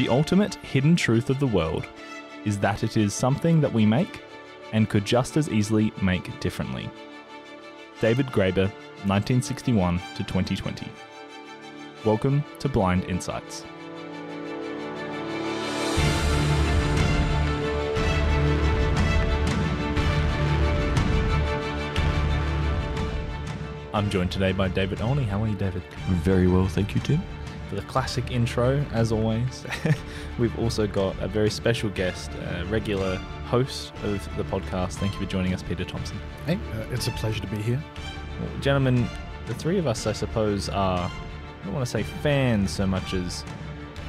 The ultimate hidden truth of the world is that it is something that we make and could just as easily make differently. David Graeber, 1961 to 2020. Welcome to Blind Insights. I'm joined today by David Olney. How are you, David? Very well, thank you, Tim. For the classic intro, as always, we've also got a very special guest, a regular host of the podcast. Thank you for joining us, Peter Thompson. Hey, uh, it's a pleasure to be here. Well, gentlemen, the three of us, I suppose, are, I don't want to say fans so much as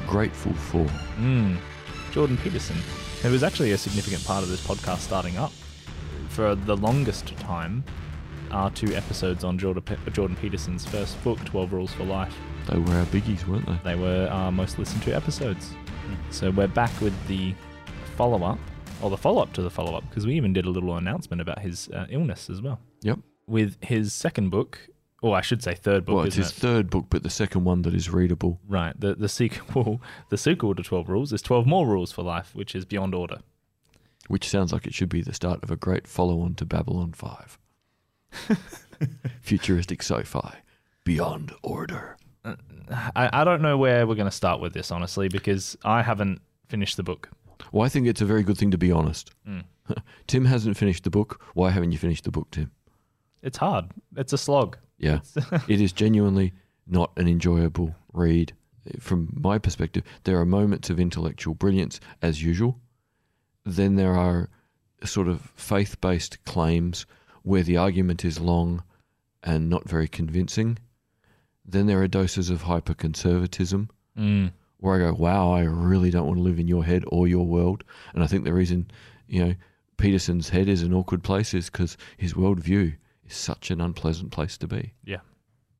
Grateful for. mm, Jordan Peterson, who was actually a significant part of this podcast starting up. For the longest time, our two episodes on Jordan, Pe- Jordan Peterson's first book, 12 Rules for Life, They were our biggies, weren't they? They were our most listened to episodes. So we're back with the follow up, or the follow up to the follow up, because we even did a little announcement about his uh, illness as well. Yep. With his second book, or I should say third book, Well, it's isn't his it? third book, but the second one that is readable. Right. The the sequel the sequel to Twelve Rules is Twelve More Rules for Life, which is Beyond Order. Which sounds like it should be the start of a great follow on to Babylon 5. Futuristic sci fi. Beyond order. I, I don't know where we're going to start with this, honestly, because I haven't finished the book. Well, I think it's a very good thing to be honest. Mm. Tim hasn't finished the book. Why haven't you finished the book, Tim? It's hard. It's a slog. Yeah. it is genuinely not an enjoyable read. From my perspective, there are moments of intellectual brilliance as usual. Then there are sort of faith based claims where the argument is long and not very convincing. Then there are doses of hyper conservatism Mm. where I go, wow, I really don't want to live in your head or your world. And I think the reason, you know, Peterson's head is an awkward place is because his worldview is such an unpleasant place to be. Yeah.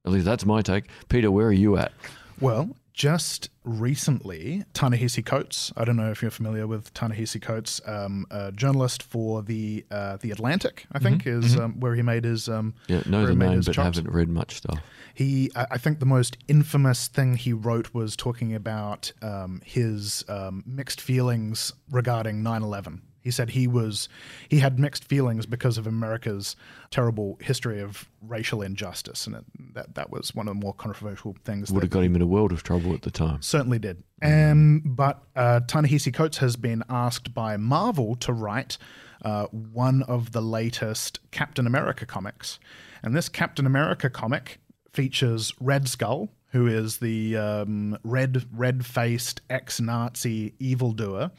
At least that's my take. Peter, where are you at? Well, just recently, Ta-Nehisi Coates, I don't know if you're familiar with Ta-Nehisi Coates, um, a journalist for the uh, the Atlantic, I think, is Um, where he made his. Um, Yeah, know the name, but chops. haven't read much stuff. He, I I think, the most infamous thing he wrote was talking about um, his um, mixed feelings regarding 9/11. He said he was he had mixed feelings because of America's terrible history of racial injustice, and it, that that was one of the more controversial things. Would have got him in a world of trouble at the time. Certainly did. Um, but uh, Ta-Nehisi Coates has been asked by Marvel to write uh, one of the latest Captain America comics. And this Captain America comic features Red Skull, who is the um, red, red-faced ex-Nazi evildoer.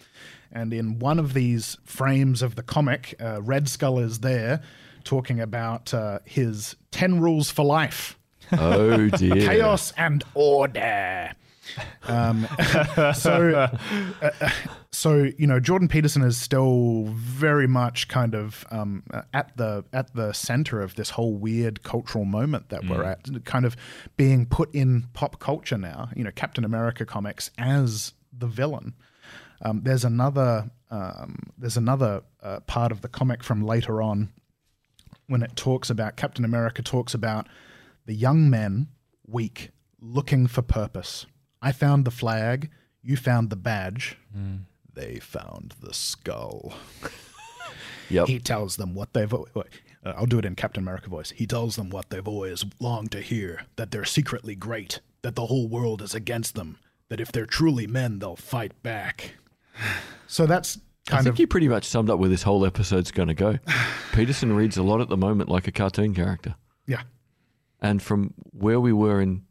And in one of these frames of the comic, uh, Red Skull is there talking about uh, his 10 rules for life Oh dear. chaos and order. Um, so, uh, uh, so you know, Jordan Peterson is still very much kind of um, uh, at the at the center of this whole weird cultural moment that we're at, kind of being put in pop culture now. You know, Captain America comics as the villain. Um, there's another um, there's another uh, part of the comic from later on when it talks about Captain America talks about the young men, weak, looking for purpose. I found the flag, you found the badge, they found the skull. Yep. He tells them what they've. Uh, I'll do it in Captain America voice. He tells them what they've always longed to hear that they're secretly great, that the whole world is against them, that if they're truly men, they'll fight back. So that's I think of. you pretty much summed up where this whole episode's going to go. Peterson reads a lot at the moment like a cartoon character. Yeah. And from where we were in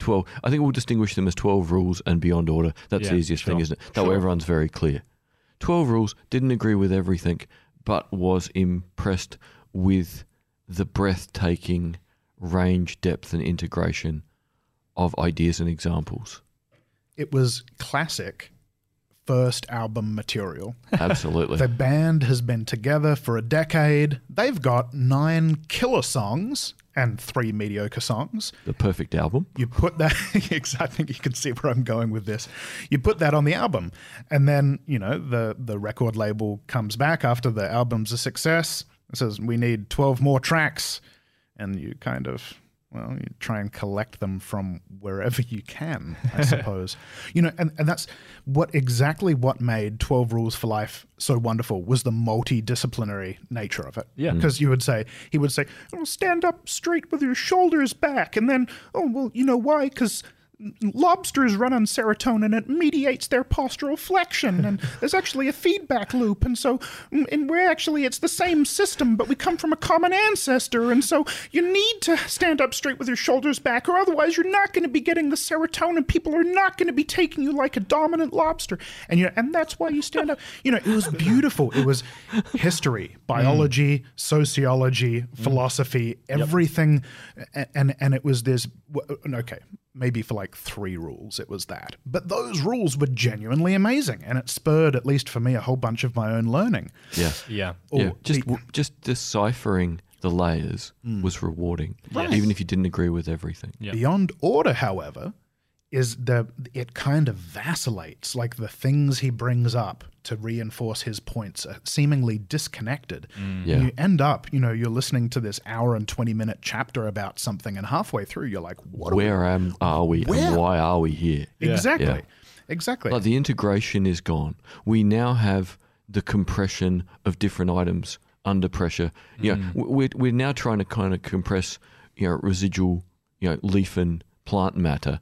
12, I think we'll distinguish them as 12 rules and beyond order. That's Yeah, the easiest thing, isn't it? That way everyone's very clear. 12 rules didn't agree with everything, but was impressed with the breathtaking range, depth, and integration of ideas and examples. It was classic first album material. Absolutely. The band has been together for a decade. They've got nine killer songs and three mediocre songs. the perfect album. You put that I think You can see where I'm going with this. You put that on the album, and then you know the the record label comes back after the album's a success. It says we need 12 more tracks, and you kind of well, you try and collect them from wherever you can, I suppose. you know, and, and that's what exactly what made 12 Rules for Life so wonderful was the multidisciplinary nature of it. Yeah. Because you would say, he would say, oh, stand up straight with your shoulders back. And then, oh, well, you know why? Because lobsters run on serotonin it mediates their postural flexion and there's actually a feedback loop and so mm, and we're actually it's the same system but we come from a common ancestor and so you need to stand up straight with your shoulders back or otherwise you're not going to be getting the serotonin people are not going to be taking you like a dominant lobster and you know, and that's why you stand up. You know it was beautiful. It was history biology sociology philosophy everything a- and and it was this okay maybe for like three rules it was that but those rules were genuinely amazing and it spurred at least for me a whole bunch of my own learning Yeah. Yeah. Or yeah. Just the- w- just deciphering the layers mm. was rewarding, Right. even if you didn't agree with everything. Yeah. beyond order however is the it kind of vacillates like the things he brings up to reinforce his points are seemingly disconnected mm. Yeah. you end up you know you're listening to this hour and 20 minute chapter about something and halfway through you're like what are we- Where am are we Where? and why are we here? exactly Yeah. exactly Like the integration is gone. We now have the compression of different items under pressure. You know, mm. we're, we're now trying to kind of compress, you know, residual, you know, leaf and plant matter,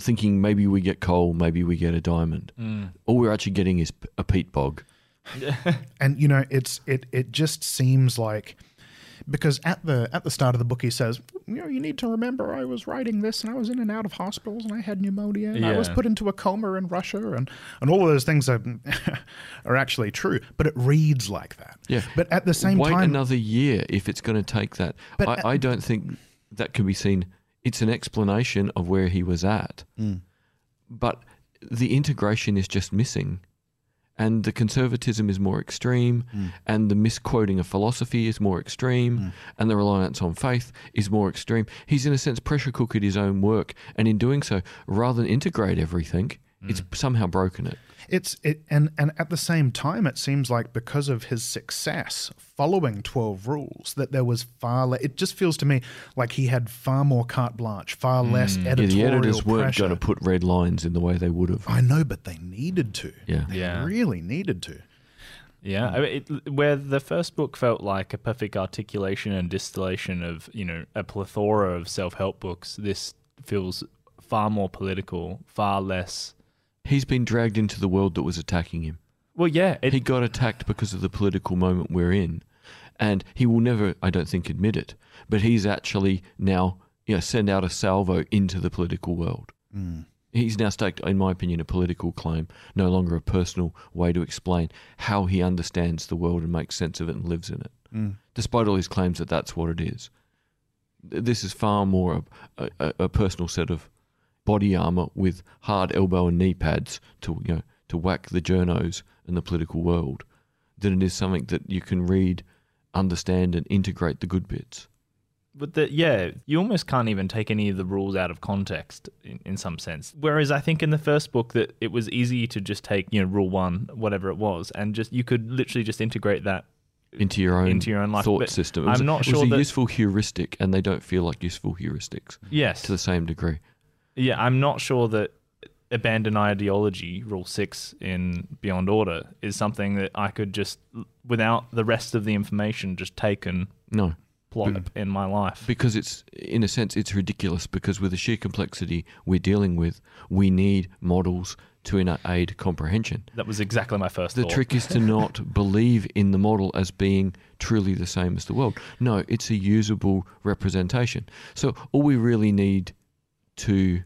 thinking maybe we get coal, maybe we get a diamond. Mm. All we're actually getting is a peat bog. and you know it's it it just seems like because at the at the start of the book he says you know you need to remember I was writing this and I was in and out of hospitals and I had pneumonia and I was put into a coma in Russia and and all of those things are are actually true but it reads like that Yeah. but at the same Wait time another year if it's going to take that. But, I, I don't think that can be seen. It's an explanation of where he was at, Mm. but the integration is just missing, and the conservatism is more extreme, Mm. and the misquoting of philosophy is more extreme, and the reliance on faith is more extreme. He's in a sense pressure cookered his own work, and in doing so, rather than integrate everything, it's Mm. somehow broken it. It's it and and at the same time it seems like because of his success following 12 rules that there was far le- it just feels to me like he had far more carte blanche far hmm. less Yeah, editorial the editors weren't going to put red lines in the way they would have. I know but they needed to Yeah. they Yeah. really needed to Yeah, I mean, it, where the first book felt like a perfect articulation and distillation of you know a plethora of self-help books, this feels far more political, far less. He's been dragged into the world that was attacking him. Well, yeah, it, he got attacked because of the political moment we're in, and he will never, I don't think, admit it. But he's actually now, you know, send out a salvo into the political world. Mm. He's now staked, in my opinion, a political claim, no longer a personal way to explain how he understands the world and makes sense of it and lives in it. Mm. Despite all his claims that that's what it is, this is far more a, a, a personal set of body armor with hard elbow and knee pads to you know to whack the journos and the political world than it is something that you can read, understand, and integrate the good bits. but the, yeah, you almost can't even take any of the rules out of context in, in some sense. Whereas I think in the first book that it was easy to just take you know rule one, whatever it was, and just you could literally just integrate that Into your own Into your own life, thought but system. It was, I'm not it was sure a that- useful heuristic, and they don't feel like useful heuristics yes to the same degree. Yeah, I'm not sure that abandon ideology, rule six in Beyond Order, is something that I could just, without the rest of the information, just taken No, plop in my life. because it's in a sense it's ridiculous because with the sheer complexity we're dealing with, we need models to aid comprehension. that was exactly my first The thought. trick is to not believe in the model as being truly the same as the world. No, it's a usable representation. So all we really need to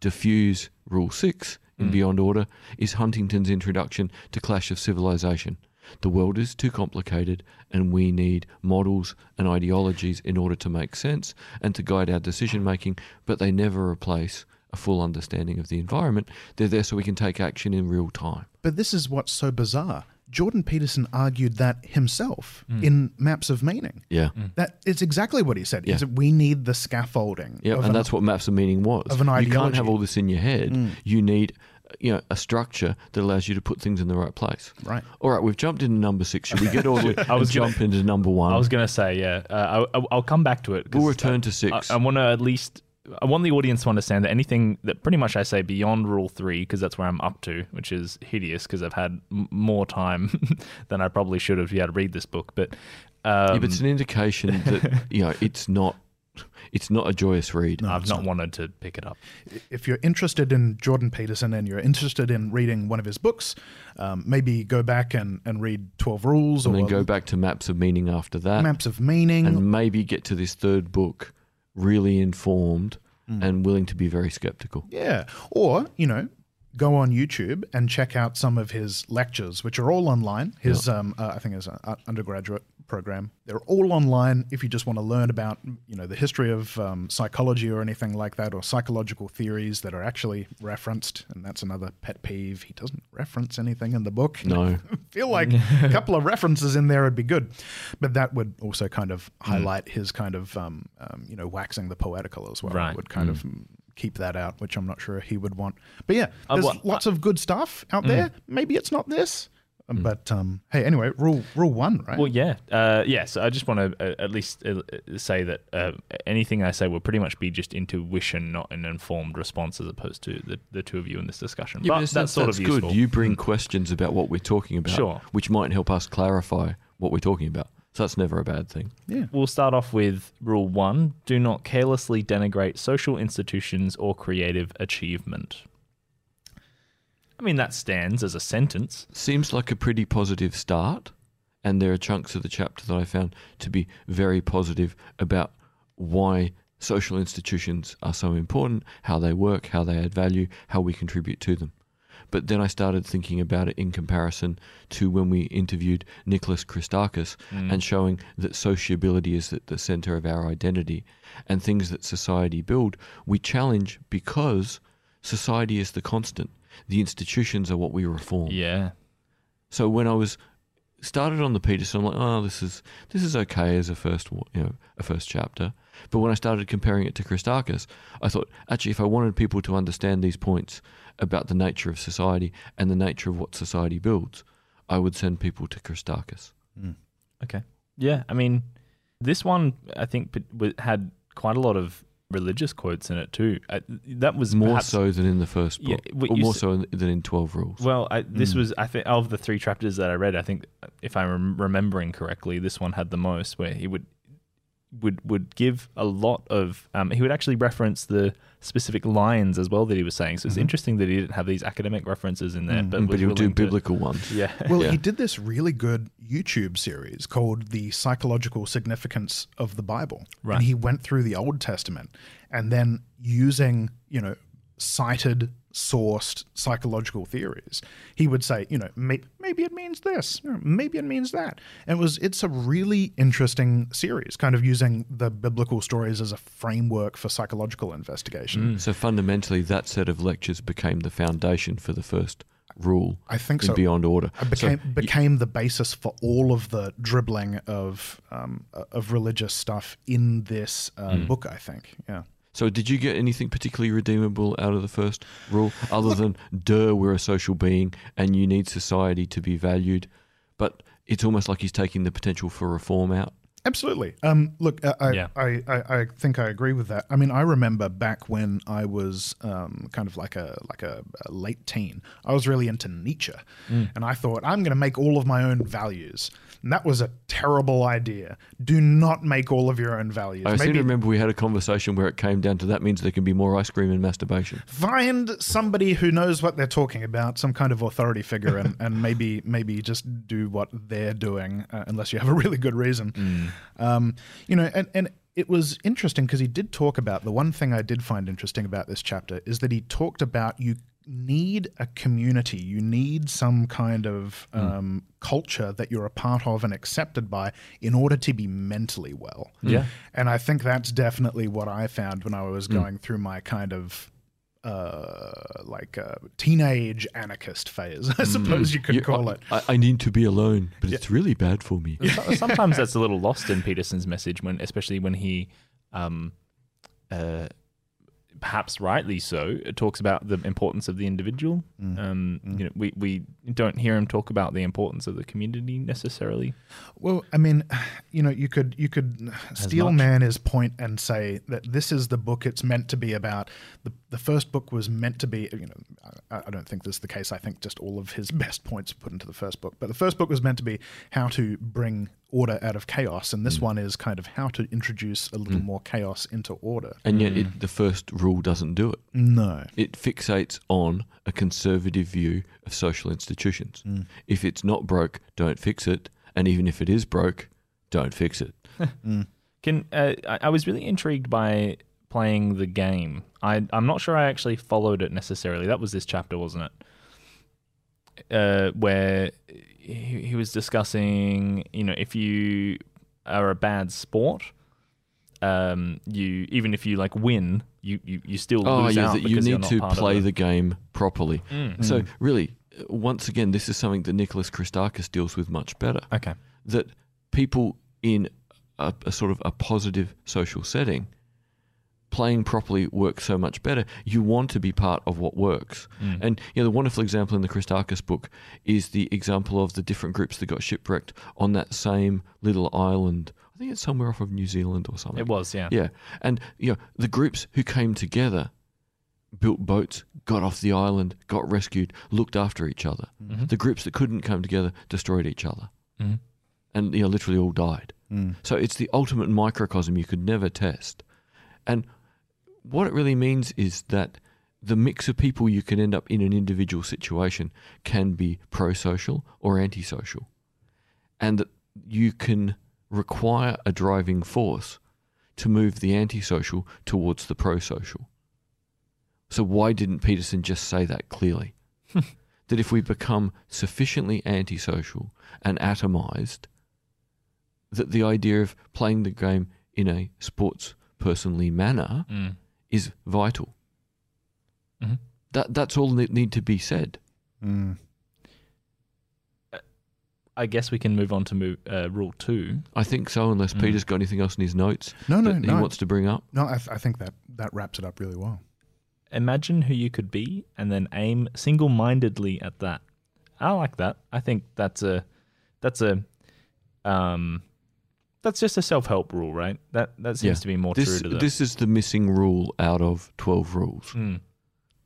diffuse Rule 6 in Mm. Beyond Order is Huntington's introduction to Clash of Civilization. The world is too complicated, and we need models and ideologies in order to make sense and to guide our decision making, but they never replace a full understanding of the environment. They're there so we can take action in real time. But this is what's so bizarre. Jordan Peterson argued that himself mm. in Maps of Meaning. Yeah. Mm. That is exactly what he said. He Yeah. said, we need the scaffolding. Yeah, and an- that's what maps of meaning was. of an you can't have all this in your head. Mm. You need you know, a structure that allows you to put things in the right place. Right. All right, we've jumped into number six. Should we get all the I was and jump into number one? I was going to say, yeah, uh, I, I'll come back to it. we'll return to I, six. I want to at least. I want the audience to understand that anything that pretty much I say beyond rule three, because that's where I'm up to, which is hideous because I've had m- more time than I probably should have to be able to read this book. But, um, yeah, but it's an indication that you know it's not it's not a joyous read. No, I've it's not wanted to pick it up. if you're interested in Jordan Peterson and you're interested in reading one of his books, um, maybe go back and, and read 12 Rules And or then go back to maps of meaning after that, Maps of Meaning. and maybe get to this third book really informed Mm. and willing to be very skeptical. yeah. Or, you know, go on YouTube and check out some of his lectures, which are all online. His, um, uh, I think, his undergraduate program. They're all online if you just want to learn about, you know, the history of um, psychology or anything like that, or psychological theories that are actually referenced. And that's another pet peeve. He doesn't reference anything in the book. No, feel like a couple of references in there would be good, but that would also kind of highlight his kind of um, um, you know waxing the poetical as well. Right. It would kind of mm, keep that out, which I'm not sure he would want. But yeah, Uh, there's well, lots of good stuff out there. Maybe it's not this, Um, but um, hey, anyway, rule rule one, right? Well, yeah, uh, yeah. So I just want to uh, at least uh, say that uh, anything I say will pretty much be just intuition, not an informed response, as opposed to the, the two of you in this discussion. yeah, but but that's, sort that's of good. useful. You bring questions about what we're talking about, Sure. which might help us clarify what we're talking about. So that's never a bad thing. yeah. We'll start off with rule one: Do not carelessly denigrate social institutions or creative achievement. I mean, that stands as a sentence. Seems like a pretty positive start, and there are chunks of the chapter that I found to be very positive about why social institutions are so important, how they work, how they add value, how we contribute to them. But then I started thinking about it in comparison to when we interviewed Nicholas Christakis mm. and showing that sociability is at the center of our identity and things that society build, we challenge because society is the constant. The institutions are what we reform. Yeah. So when I was started on the Peterson, I'm like, oh, this is this is okay as a first you know a first chapter. But when I started comparing it to Christakis, I thought actually if I wanted people to understand these points about the nature of society and the nature of what society builds, I would send people to Christakis. Hmm. Okay. Yeah, I mean, this one I think had quite a lot of religious quotes in it too. I, that was More perhaps- so than in the first book, what or more s- so than in Twelve Rules. Well, I, this Mm. was I think of the three chapters that I read, I think if I'm remembering correctly, this one had the most where he would would would give a lot of um, he would actually reference the specific lines as well that he was saying. So it's Mhm. interesting that he didn't have these academic references in there, Mm. but, but he'll do willing to- biblical ones. Yeah. Well, Yeah. he did this really good YouTube series called The Psychological Significance of the Bible. Right. And he went through the Old Testament and then using, you know, cited, sourced psychological theories, he would say, you know, may, maybe it means this, you know, maybe it means that. And it was it's a really interesting series, kind of using the biblical stories as a framework for psychological investigation. So fundamentally, that set of lectures became the foundation for the first rule I think in so. Beyond Order. It became became the basis for all of the dribbling of um, of religious stuff in this uh, Hmm. book. I think, yeah. So, did you get anything particularly redeemable out of the first rule, other than duh, we're a social being and you need society to be valued? But it's almost like he's taking the potential for reform out. Absolutely. Um, look, I, I, Yeah. I, I, I think I agree with that. I mean, I remember back when I was um, kind of like a like a, a late teen. I was really into Nietzsche, Mm. and I thought I'm going to make all of my own values. And that was a terrible idea. Do not make all of your own values. I seem to remember we had a conversation where it came down to that means there can be more ice cream and masturbation. find somebody who knows what they're talking about, some kind of authority figure, and, and maybe maybe just do what they're doing, uh, unless you have a really good reason. Um, you know, and and it was interesting because he did talk about the one thing I did find interesting about this chapter is that he talked about you need a community, you need some kind of um, culture that you're a part of and accepted by in order to be mentally well. Yeah. And I think that's definitely what I found when I was going through my kind of uh, like uh, teenage anarchist phase, I suppose you could You- call I, it. I, I need to be alone, but it's really bad for me. Sometimes that's a little lost in Peterson's message when, especially when he, um, uh, perhaps rightly so, talks about the importance of the individual. Mm. Um, You know, we we don't hear him talk about the importance of the community necessarily. Well, I mean, you know, you could you could steal much. man his point and say that this is the book it's meant to be about. The the first book was meant to be, you know, I, I don't think this is the case. I think just all of his best points are put into the first book. But the first book was meant to be how to bring order out of chaos, and this mm. one is kind of how to introduce a little mm. more chaos into order. And yet, it, the first rule doesn't do it. No. It fixates on a conservative view of social institutions. Mm. If it's not broke, don't fix it. And even if it is broke, don't fix it. Can uh, I, I was really intrigued by playing the game. I I'm not sure I actually followed it necessarily. That was this chapter, wasn't it? Uh, where he, he was discussing, you know, if you are a bad sport, um, you even if you like win, you you, you still Oh, lose yeah, out that you need to play the- game properly. Mm. So, really, uh, once again, this is something that Nicholas Christakis deals with much better. Okay. that people in a, a sort of a positive social setting playing properly works so much better you want to be part of what works Mm. and you know the wonderful example in the christakis book is the example of the different groups that got shipwrecked on that same little island i think it's somewhere off of new zealand or something It was, yeah. yeah and you know the groups who came together built boats got off the island got rescued looked after each other Mhm. the groups that couldn't come together destroyed each other Mhm. and you know literally all died. Mm. So it's the ultimate microcosm you could never test. And what it really means is that the mix of people you can end up in an individual situation can be pro-social or antisocial. And that you can require a driving force to move the antisocial towards the pro-social. So why didn't Peterson just say that clearly? that if we become sufficiently antisocial and atomized, that the idea of playing the game in a sports personally manner Mm. Is vital. Mhm. That that's all that need to be said. Mm. I guess we can move on to move, uh, rule two. I think so, unless Mm. Peter's got anything else in his notes No, no, that no. he wants to bring up. no, I, th- I think that that wraps it up really well. Imagine who you could be and then aim single-mindedly at that. I like that. I think that's a that's a um that's just a self-help rule, right? That that seems Yeah. to be more This true to the this is the missing rule out of twelve rules. Mm.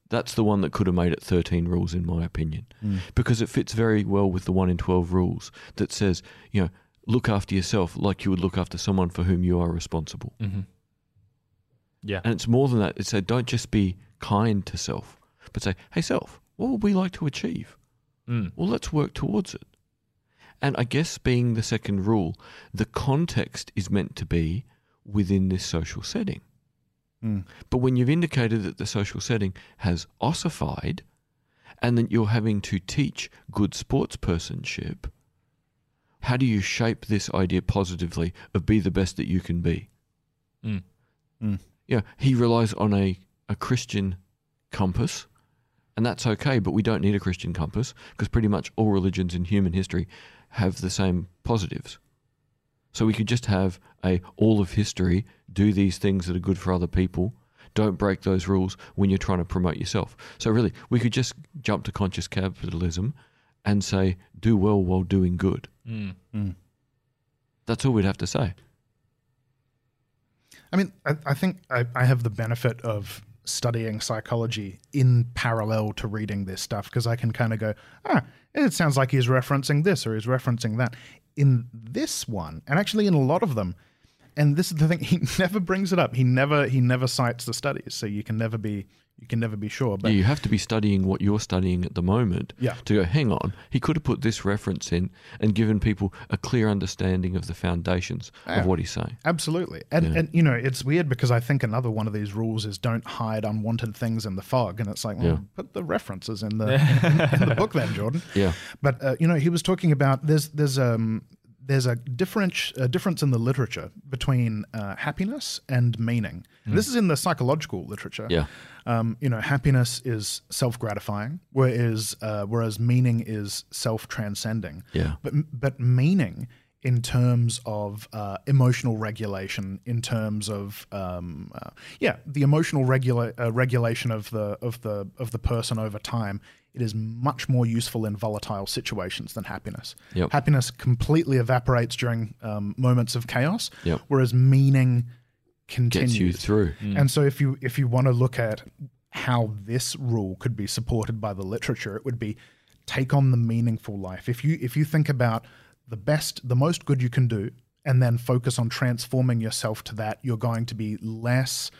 That's the one that could have made it thirteen rules, in my opinion, Mm. because it fits very well with the one in twelve rules that says, you know, look after yourself like you would look after someone for whom you are responsible. hmm Yeah. And it's more than that. It's say, don't just be kind to self, but say, hey, self, what would we like to achieve? Mm. Well, let's work towards it. And I guess being the second rule, the context is meant to be within this social setting. Mm. But when you've indicated that the social setting has ossified and that you're having to teach good sportspersonship, how do you shape this idea positively of be the best that you can be? Mm. Mm. Yeah, he relies on a, a Christian compass, and that's okay, but we don't need a Christian compass because pretty much all religions in human history have the same positives. So we could just have a all of history, do these things that are good for other people, don't break those rules when you're trying to promote yourself. So really, we could just jump to conscious capitalism and say do well while doing good. Mm. Mm. That's all we'd have to say. I mean, I, I think I, I have the benefit of studying psychology in parallel to reading this stuff because I can kind of go, ah, it sounds like he's referencing this or he's referencing that. In this one, and actually in a lot of them, and this is the thing, he never brings it up. He never he never cites the studies, so you can never be you can never be sure. But yeah, you have to be studying what you're studying at the moment Yeah. to go, hang on, he could have put this reference in and given people a clear understanding of the foundations Yeah. of what he's saying. Absolutely. And Yeah. and you know, it's weird because I think another one of these rules is don't hide unwanted things in the fog. And it's like, well, Yeah. put the references in the in, in the book then, Jordan. Yeah. But uh, you know, he was talking about there's there's um there's a difference a difference in the literature between uh, happiness and meaning. This is in the psychological literature. Yeah. Um, you know, happiness is self gratifying, whereas uh, whereas meaning is self transcending. Yeah. But but meaning in terms of uh, emotional regulation, in terms of um, uh, yeah, the emotional regula- uh, regulation of the of the of the person over time. It is much more useful in volatile situations than happiness. Yep. Happiness completely evaporates during um, moments of chaos, Yep. whereas meaning continues. Gets you through. And so if you if you want to look at how this rule could be supported by the literature, it would be take on the meaningful life. If you if you think about the best, the most good you can do, and then focus on transforming yourself to that, you're going to be less.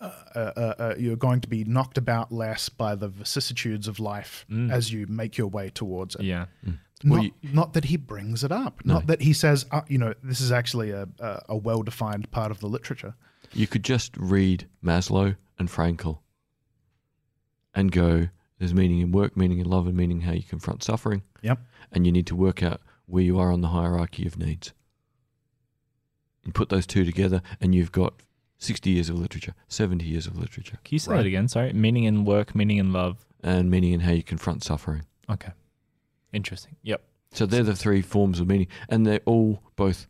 Uh, uh, uh, you're going to be knocked about less by the vicissitudes of life as you make your way towards it. Yeah. Not, you- not that he brings it up. Not that he says, uh, you know, this is actually a, a, a well defined part of the literature. You could just read Maslow and Frankl and go, there's meaning in work, meaning in love, and meaning how you confront suffering. Yep. And you need to work out where you are on the hierarchy of needs. And put those two together, and you've got 60 years of literature, 70 years of literature, Can you say Right. that again? Sorry. Meaning in work, meaning in love. and meaning in how you confront suffering. Okay. Interesting. Yep. So they're the three forms of meaning, and they all both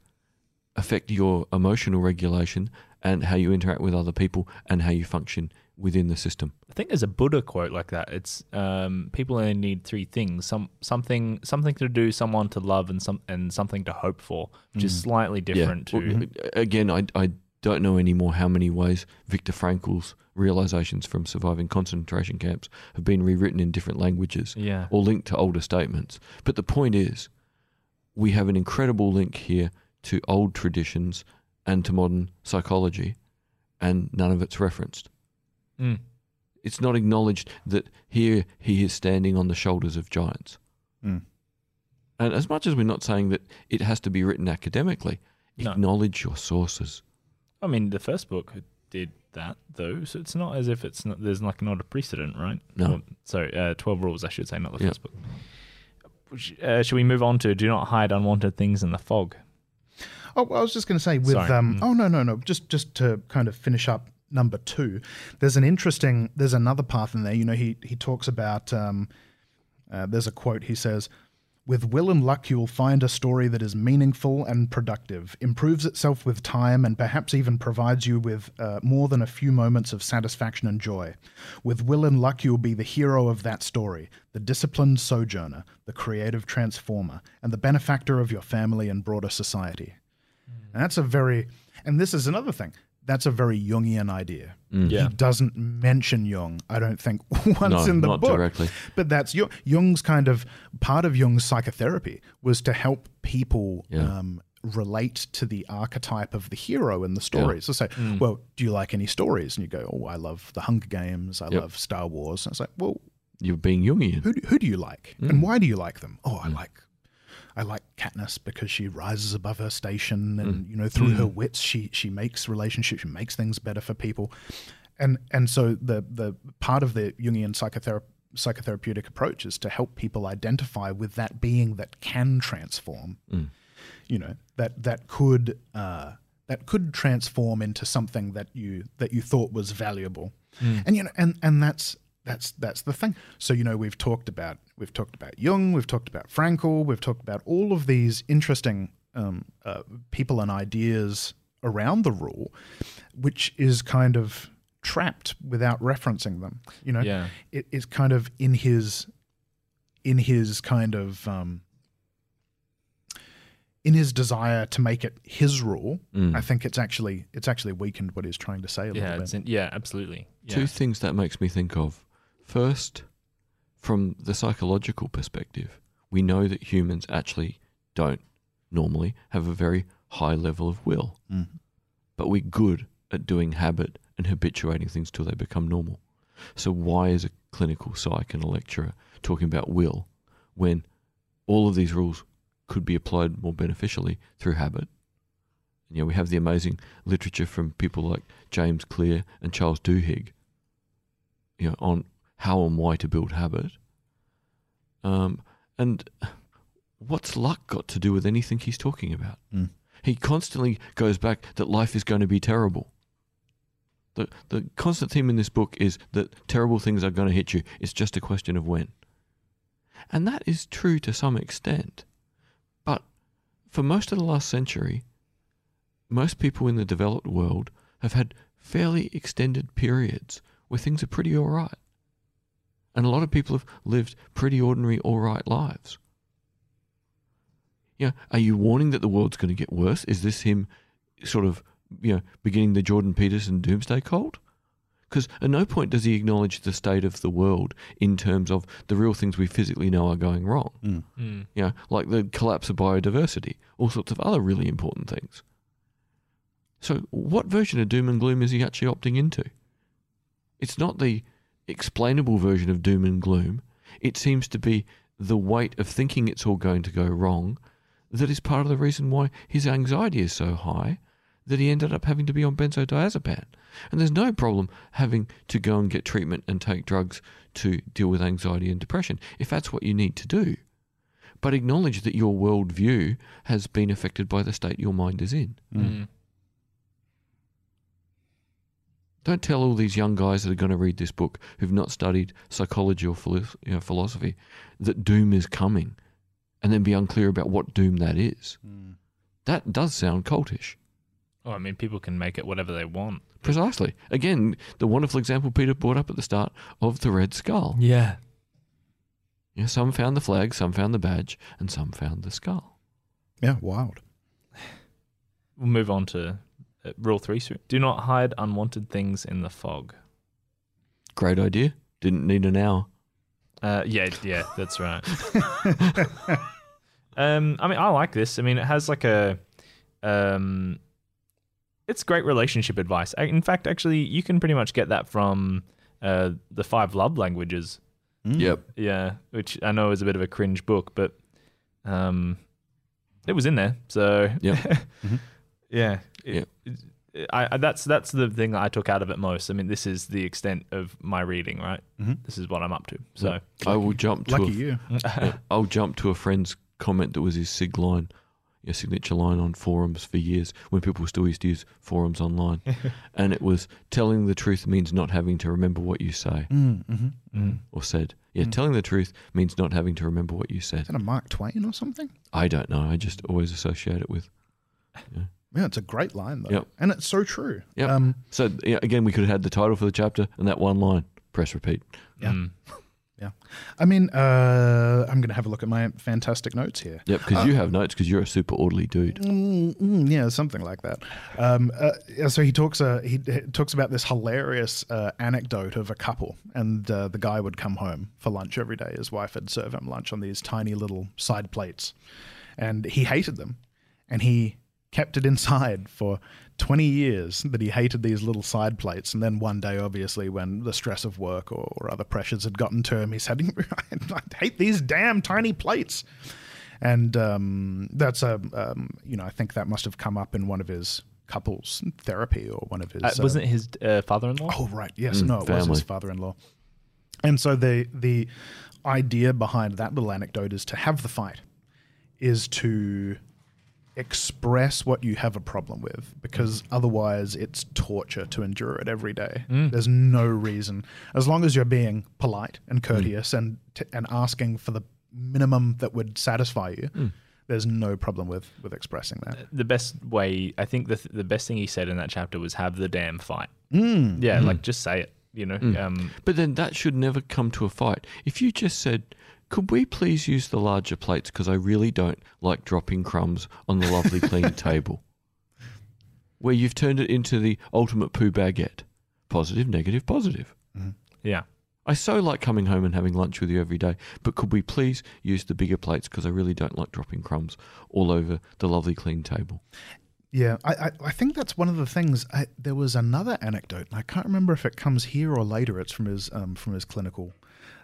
affect your emotional regulation and how you interact with other people and how you function within the system. I think there's a Buddha quote like that. It's um, people only need three things: some something something to do, someone to love, and some and something to hope for, which is slightly different Well, to. again, I, I don't know anymore how many ways Viktor Frankl's realizations from surviving concentration camps have been rewritten in different languages Yeah. or linked to older statements. But the point is, we have an incredible link here to old traditions and to modern psychology, and none of it's referenced. Mm. It's not acknowledged that here he is standing on the shoulders of giants. Mm. And as much as we're not saying that it has to be written academically, No. acknowledge your sources. I mean, the first book did that though, so it's not as if it's not. There's like not a precedent, right? No. Or- sorry, uh, twelve rules, I should say, not the Yeah. first book. Uh, should we move on to do not hide unwanted things in the fog? Oh, I was just going to say with Sorry. um. Mm. Oh no no no. Just just to kind of finish up number two. There's an interesting. There's another path in there. You know, he he talks about. Um, uh, there's a quote. He says. With will and luck, you will find a story that is meaningful and productive, improves itself with time, and perhaps even provides you with uh, more than a few moments of satisfaction and joy. With will and luck, you will be the hero of that story, the disciplined sojourner, the creative transformer, and the benefactor of your family and broader society. And that's a very, and this is another thing. That's a very Jungian idea. Yeah. He doesn't mention Jung, I don't think, once No, in the not book. directly. But that's Jung, Jung's kind of part of Jung's psychotherapy was to help people Yeah. um, relate to the archetype of the hero in the stories. So say, well, do you like any stories? And you go, oh, I love The Hunger Games. I Yep. love Star Wars. And it's like, well, You're being Jungian. who do, who do you like Mm. and why do you like them oh i like i like katniss because she rises above her station and Mm. you know through her wits she she makes relationships she makes things better for people and and so the the part of the jungian psychotherapy psychotherapeutic approach is to help people identify with that being that can transform Mm. you know that that could uh that could transform into something that you that you thought was valuable and you know and and that's that's that's the thing so you know we've talked about we've talked about jung we've talked about Frankl we've talked about all of these interesting um, uh, people and ideas around the rule which is kind of trapped without referencing them you know Yeah. it is kind of in his in his kind of um, in his desire to make it his rule. Mm. I think it's actually it's actually weakened what he's trying to say a Yeah. little bit. in, yeah. Absolutely. Yeah. Two things that makes me think of. First, from the psychological perspective, we know that humans actually don't normally have a very high level of will, Mm. but we're good at doing habit and habituating things till they become normal. So why is a clinical psych and a lecturer talking about will when all of these rules could be applied more beneficially through habit? You know, we have the amazing literature from people like James Clear and Charles Duhigg, you know, on how and why to build habit. Um, and what's luck got to do with anything he's talking about? Mm. He constantly goes back that life is going to be terrible. The the constant theme in this book is that terrible things are going to hit you. It's just a question of when. And that is true to some extent. But for most of the last century, most people in the developed world have had fairly extended periods where things are pretty all right. And a lot of people have lived pretty ordinary, all right lives. Yeah, are you warning that the world's going to get worse? Is this him sort of, you know, beginning the Jordan Peterson doomsday cult? Because at no point does he acknowledge the state of the world in terms of the real things we physically know are going wrong. Mm. You know, like the collapse of biodiversity, all sorts of other really important things. So, what version of doom and gloom is he actually opting into? It's not the explainable version of doom and gloom. It seems to be the weight of thinking it's all going to go wrong that is part of the reason why his anxiety is so high that he ended up having to be on benzodiazepam. And there's no problem having to go and get treatment and take drugs to deal with anxiety and depression if that's what you need to do. But acknowledge that your worldview has been affected by the state your mind is in. Mm. Don't tell all these young guys that are going to read this book who've not studied psychology or philo- you know, philosophy that doom is coming and then be unclear about what doom that is. Hmm. That does sound cultish. Oh, I mean, people can make it whatever they want. Precisely. Again, the wonderful example Peter brought up at the start of the Red Skull. Yeah. Yeah, some found the flag, some found the badge, and some found the skull. Yeah, wild. We'll move on to rule three. So Do not hide unwanted things in the fog. Great idea. Didn't need an hour. Uh, yeah, yeah, that's right. um, I mean, I like this. I mean, it has like a, um, it's great relationship advice. A- In fact, actually, you can pretty much get that from uh, the five love languages. Mm. Yep. Yeah, which I know is a bit of a cringe book, but um, it was in there. So Yep. Mhm. yeah, It- Yep. it- I, I that's that's the thing that I took out of it most. I mean, this is the extent of my reading, right? Mhm. This is what I'm up to. So I will jump to Lucky a, you. yeah, I'll jump to a friend's comment that was his sig line, your signature line on forums for years when people still used to use forums online, and it was telling the truth means not having to remember what you say Mm, hmm Mm. or said. Yeah, Mm. telling the truth means not having to remember what you said. Is that a Mark Twain or something? I don't know. I just always associate it with. Yeah, it's a great line though, Yep. and it's so true. Yep. Um, So yeah, again, we could have had the title for the chapter and that one line. Press repeat. Yeah. Mm. I mean, uh, I'm going to have a look at my fantastic notes here. Yep, because you have notes because you're a super orderly dude. Mm, mm, yeah, something like that. Um, uh, yeah, so he talks. Uh, he, he talks about this hilarious uh, anecdote of a couple, and uh, the guy would come home for lunch every day. His wife would serve him lunch on these tiny little side plates, and he hated them, and he kept it inside for 20 years that he hated these little side plates. And then one day obviously when the stress of work or, or other pressures had gotten to him he said i hate these damn tiny plates. And um, that's a um, you know I think that must have come up in one of his couples therapy or one of his Uh, wasn't it his uh, father-in-law? oh right. Yes. Mm, no it was his father-in-law. And so the the idea behind that little anecdote is to have the fight is to express what you have a problem with because otherwise it's torture to endure it every day. Mm. There's no reason as long as you're being polite and courteous and t- and asking for the minimum that would satisfy you. Mm. There's no problem with with expressing that. The best way, I think, the th- the best thing he said in that chapter was have the damn fight. Mm. Yeah, Mm. like just say it. You know, Mm. um, But then that should never come to a fight. If you just said, could we please use the larger plates because I really don't like dropping crumbs on the lovely clean table? Where you've turned it into the ultimate poo baguette. Positive, negative, positive. yeah. I so like coming home and having lunch with you every day, but could we please use the bigger plates because I really don't like dropping crumbs all over the lovely clean table? Yeah, I, I, I think that's one of the things. I, there was another anecdote, and I can't remember if it comes here or later. It's from his um, from his clinical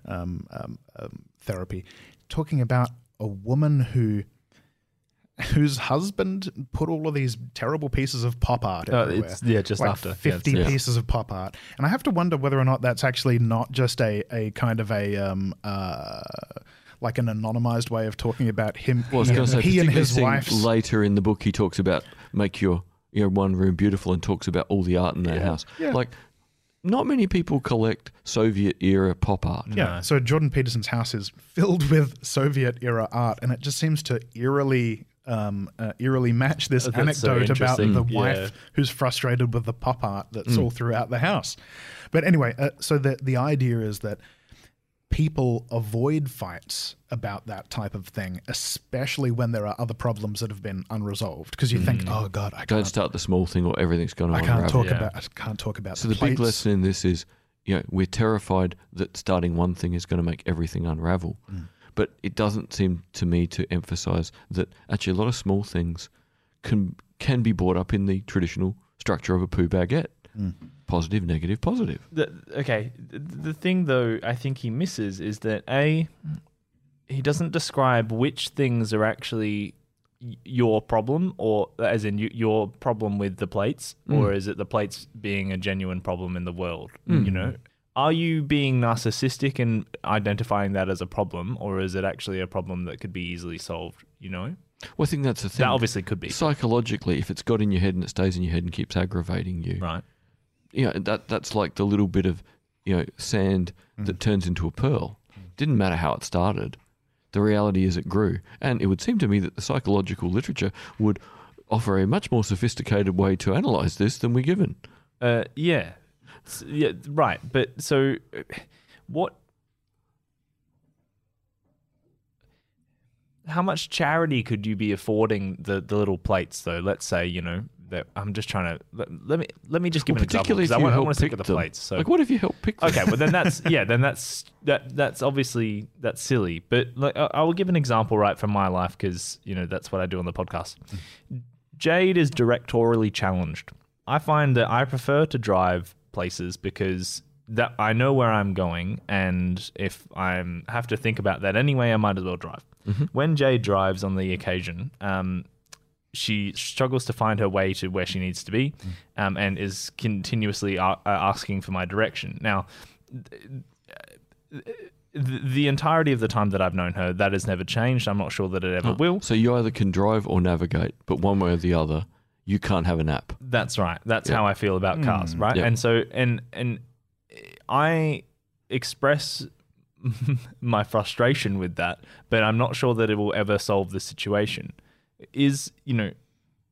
um, um, um, therapy, talking about a woman who whose husband put all of these terrible pieces of pop art Uh, everywhere. it's yeah, just like after 50 yeah. pieces of pop art. And I have to wonder whether or not that's actually not just a, a kind of a um uh like an anonymized way of talking about him Well, he, say, he and his wife's later in the book, he talks about make your your one room beautiful and talks about all the art in their Yeah, house. yeah. Like, not many people collect Soviet era pop art. Yeah. No. So Jordan Peterson's house is filled with Soviet era art, and it just seems to eerily um, uh, eerily match this Oh, that's so anecdote about interesting. the Yeah. wife who's frustrated with the pop art that's Mm. all throughout the house. But anyway, uh, so the the idea is that people avoid fights about that type of thing, especially when there are other problems that have been unresolved. Because you think, oh god, I Mm. Don't can't, start the small thing or everything's going to unravel. I can't unravel. talk Yeah. about, I can't talk about. So the, the big lesson in this is, you know, we're terrified that starting one thing is going to make everything unravel. Mm. But it doesn't seem to me to emphasize that actually a lot of small things can can be brought up in the traditional structure of a poo baguette. Mm. Positive, negative, positive. The, okay, the, the thing though I think he misses is that a he doesn't describe which things are actually your problem, or as in y- your problem with the plates, or Mm. is it the plates being a genuine problem in the world? Mm. You know, are you being narcissistic and identifying that as a problem, or is it actually a problem that could be easily solved? You know, Well, I think that's the thing. that obviously could be Psychologically, if it's got in your head and it stays in your head and keeps aggravating you, right. You know, that that's like the little bit of you know sand that turns into a pearl. Didn't matter how it started. The reality is it grew, and it would seem to me that the psychological literature would offer a much more sophisticated way to analyze this than we're given. Uh, yeah, yeah, right. But so, uh, what? How much charity could you be affording the, the little plates though? Let's say you know that I'm just trying to let, let me let me just give Well, an example because I want, I want to pick with the them. plates. So Like, what if you help pick? Them? okay, well then that's yeah, then that's that that's obviously that's silly. But like I, I will give an example right from my life because you know that's what I do on the podcast. Jade is directorially challenged. I find that I prefer to drive places because that I know where I'm going, and if I have to think about that anyway, I might as well drive. When Jade drives on the occasion, um, she struggles to find her way to where she needs to be, um, and is continuously a- uh, asking for my direction. Now, the, the entirety of the time that I've known her, that has never changed. I'm not sure that it ever Oh, will. So you either can drive or navigate, but one way or the other, you can't have a nap. That's right. That's Yeah. how I feel about cars, Mm. right? Yeah. And so and and I express my frustration with that, but I'm not sure that it will ever solve the situation. Is, you know,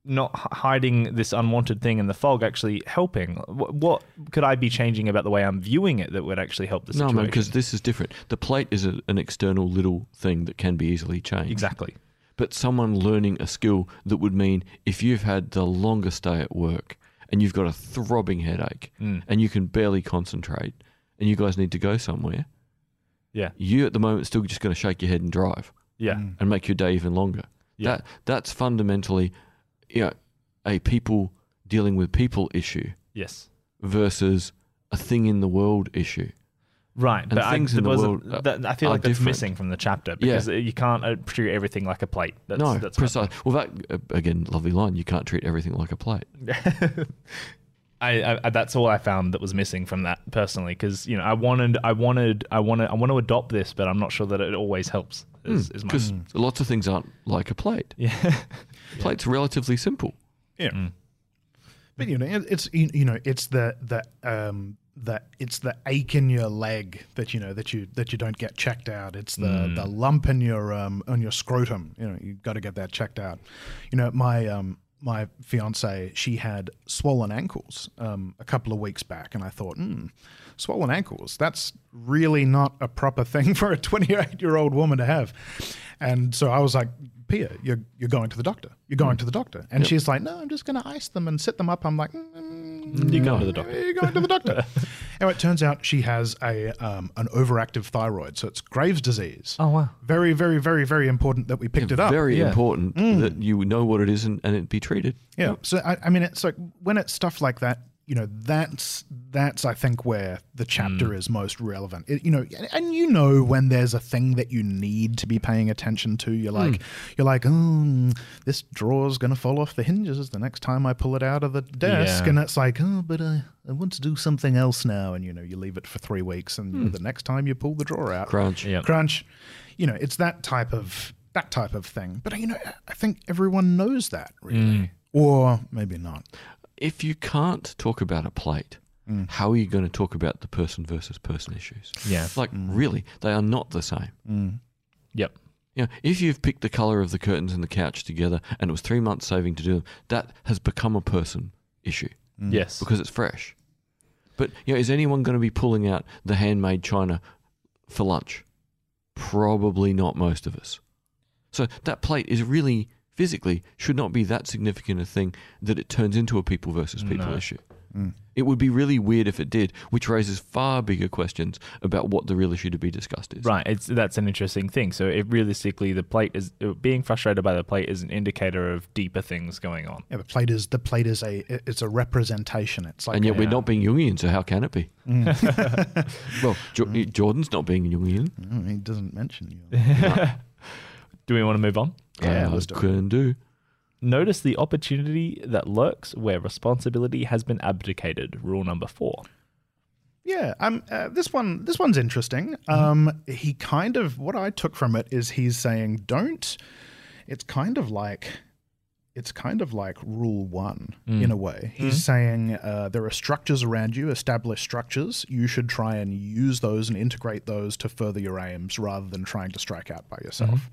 not hiding this unwanted thing in the fog actually helping? What, what could I be changing about the way I'm viewing it that would actually help the No, situation? man, because this is different. The plate is a, an external little thing that can be easily changed. exactly. But someone learning a skill that would mean if you've had the longest day at work and you've got a throbbing headache Mm. and you can barely concentrate and you guys need to go somewhere, Yeah. you at the moment still just going to shake your head and drive Yeah. Mm. and make your day even longer. Yeah. That that's fundamentally, you know, a people dealing with people issue Yes. versus a thing in the world issue. Right, but I, things in the world that, I feel like that's different. missing from the chapter Yeah. because you can't uh, treat everything like a plate. That's, no, that's my precise. Well, that uh, again, lovely line. You can't treat everything like a plate. I, I that's all I found that was missing from that personally because you know I wanted I wanted I wanted I want to adopt this but I'm not sure that it always helps. Is, is my Because lots of things aren't like a plate. yeah Plate's relatively simple. Yeah. Mm. But you know, it's you you know, it's the the um the it's the ache in your leg that you know that you that you don't get checked out. It's the Mm. the lump in your um on your scrotum. You know, you got to get that checked out. You know, my um my fiance she had swollen ankles um a couple of weeks back, and I thought, hmm, swollen ankles. That's really not a proper thing for a 28 year old woman to have. And so I was like, Pia, you're you're going to the doctor. You're going to the doctor. And Yep. she's like, no, I'm just going to ice them and sit them up. I'm like, mm, You go to the doctor. You're going to the doctor. anyway, it turns out she has a um, an overactive thyroid, so it's Graves' disease. oh wow Very, very, very, very important that we picked it up. Very Yeah. important that you know what it is and, and it be treated. Yeah. So I, I mean, it's like when it's stuff like that, you know, that's that's I think where the chapter Mm. is most relevant. It, you know, and, and you know when there's a thing that you need to be paying attention to. You're like, Mm. you're like, oh, this drawer's gonna fall off the hinges the next time I pull it out of the desk, Yeah. and it's like, oh, but I, I want to do something else now, and you know, you leave it for three weeks, and Hmm. the next time you pull the drawer out, Crunch. yeah crunch you know it's that type of that type of thing but you know i think everyone knows that really or maybe not If you can't talk about a plate, Mm. how are you going to talk about the person versus person issues? yeah Like, really, they are not the same. Mm. yep You know, if you've picked the color of the curtains and the couch together and it was three months saving to do them, that has become a person issue Yes. because it's fresh. But you know, is anyone going to be pulling out the handmade china for lunch? Probably not most of us. So that plate is really physically should not be that significant a thing that it turns into a people versus people No. issue. Mm. It would be really weird if it did, which raises far bigger questions about what the real issue to be discussed is. Right, it's that's an interesting thing. So, it realistically, the plate is uh, being frustrated by the plate is an indicator of deeper things going on. Yeah, the plate is the plate is a it's a representation. It's like and yet a- we're not being Jungian, so how can it be? Mm. Well, jo- Jordan's not being Jungian. Mm, he doesn't mention you. Do we want to move on? Yeah, let's do it. can do. Notice the opportunity that lurks where responsibility has been abdicated. Rule number four. Yeah, um, uh, this one, this one's interesting. Um, he kind of what I took from it is he's saying don't. It's kind of like, it's kind of like rule one in a way. He's saying uh, there are structures around you, established structures. You should try and use those and integrate those to further your aims, rather than trying to strike out by yourself.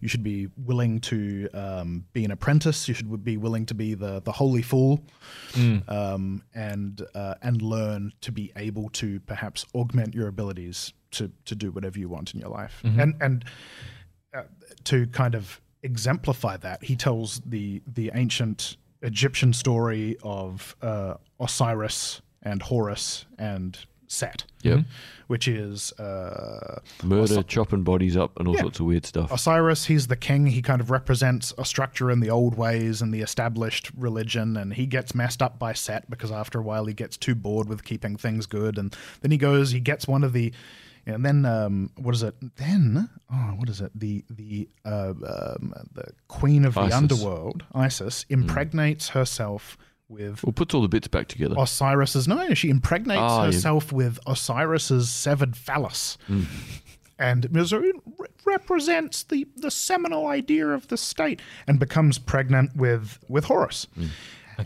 You should be willing to um, be an apprentice. You should be willing to be the the holy fool um, and uh, and learn to be able to perhaps augment your abilities to to do whatever you want in your life. And and uh, to kind of exemplify that, he tells the the ancient Egyptian story of uh, Osiris and Horus and Set, Yep. which is uh, Murder, chopping bodies up, and all Yeah. sorts of weird stuff. Osiris, he's the king. He kind of represents a structure in the old ways and the established religion. And he gets messed up by Set because after a while he gets too bored with keeping things good. And then he goes, he gets one of the. And then um, what is it? Then oh, what is it? The the uh, um, the queen of the underworld, Isis, impregnates herself with Well, puts all the bits back together. Osiris's. No, she impregnates Ah, yeah. herself with Osiris's severed phallus, and so re- represents the the seminal idea of the state, and becomes pregnant with with Horus.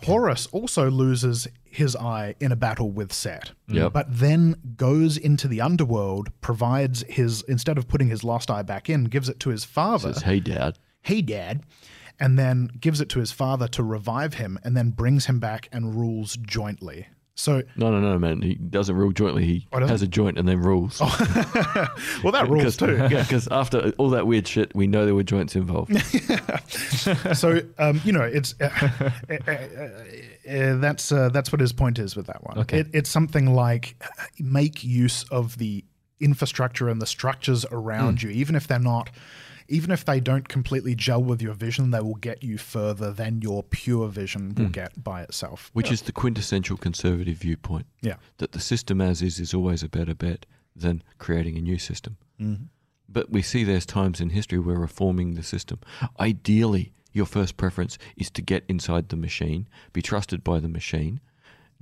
Horus also loses his eye in a battle with Set, Yep. but then goes into the underworld, provides his instead of putting his lost eye back in, gives it to his father Says, hey, Dad. hey dad and then gives it to his father to revive him and then brings him back and rules jointly so No, no, no, man. He doesn't rule jointly. He Oh, has a joint and then rules. well that rules too Yeah, because after all that weird shit, we know there were joints involved. so um, you know it's uh, uh, uh, uh, that's uh, that's what his point is with that one Okay. it, it's something like uh, make use of the infrastructure and the structures around you even if they're not even if they don't completely gel with your vision they will get you further than your pure vision will hmm. get by itself Which is the quintessential conservative viewpoint yeah that the system as is is always a better bet than creating a new system. Mm-hmm. But we see there's times in history where reforming the system. Ideally, your first preference is to get inside the machine, be trusted by the machine,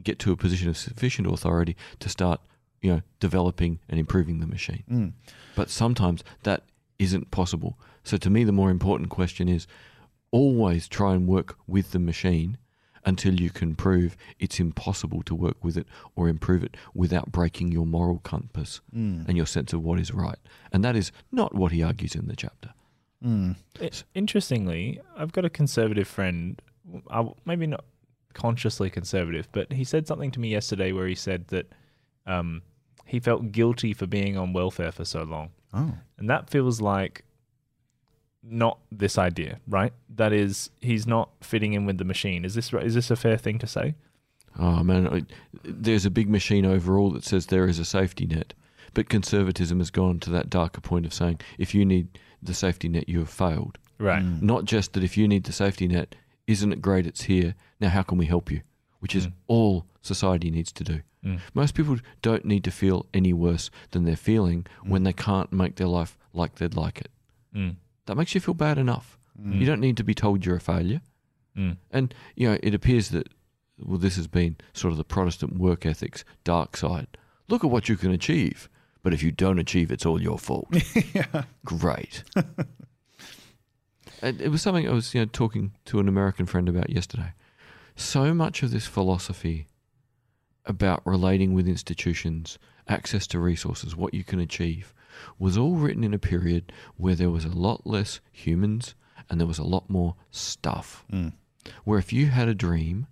get to a position of sufficient authority to start, you know, developing and improving the machine. Mm. But sometimes that isn't possible. So to me, the more important question is always try and work with the machine until you can prove it's impossible to work with it or improve it without breaking your moral compass and your sense of what is right. And that is not what he argues in the chapter. I- Interestingly, I've got a conservative friend, uh, maybe not consciously conservative, but he said something to me yesterday where he said that um, he felt guilty for being on welfare for so long. Oh And that feels like not this idea, right? That is, he's not fitting in with the machine. Is this right? Is this a fair thing to say? Oh man, I, there's a big machine overall that says there is a safety net, but conservatism has gone to that darker point of saying if you need the safety net, you have failed. Right. Mm. Not just that if you need the safety net, isn't it great it's here? Now how can we help you? Which is mm. all society needs to do. Mm. Most people don't need to feel any worse than they're feeling when they can't make their life like they'd like it. Mm. That makes you feel bad enough. You don't need to be told you're a failure. Mm. And you know, it appears that well, this has been sort of the Protestant work ethics dark side. Look at what you can achieve, but if you don't achieve, it's all your fault. Great. and it was something I was you know talking to an American friend about yesterday. So much of this philosophy about relating with institutions, access to resources, what you can achieve, was all written in a period where there was a lot less humans and there was a lot more stuff. Mm. Where if you had a dream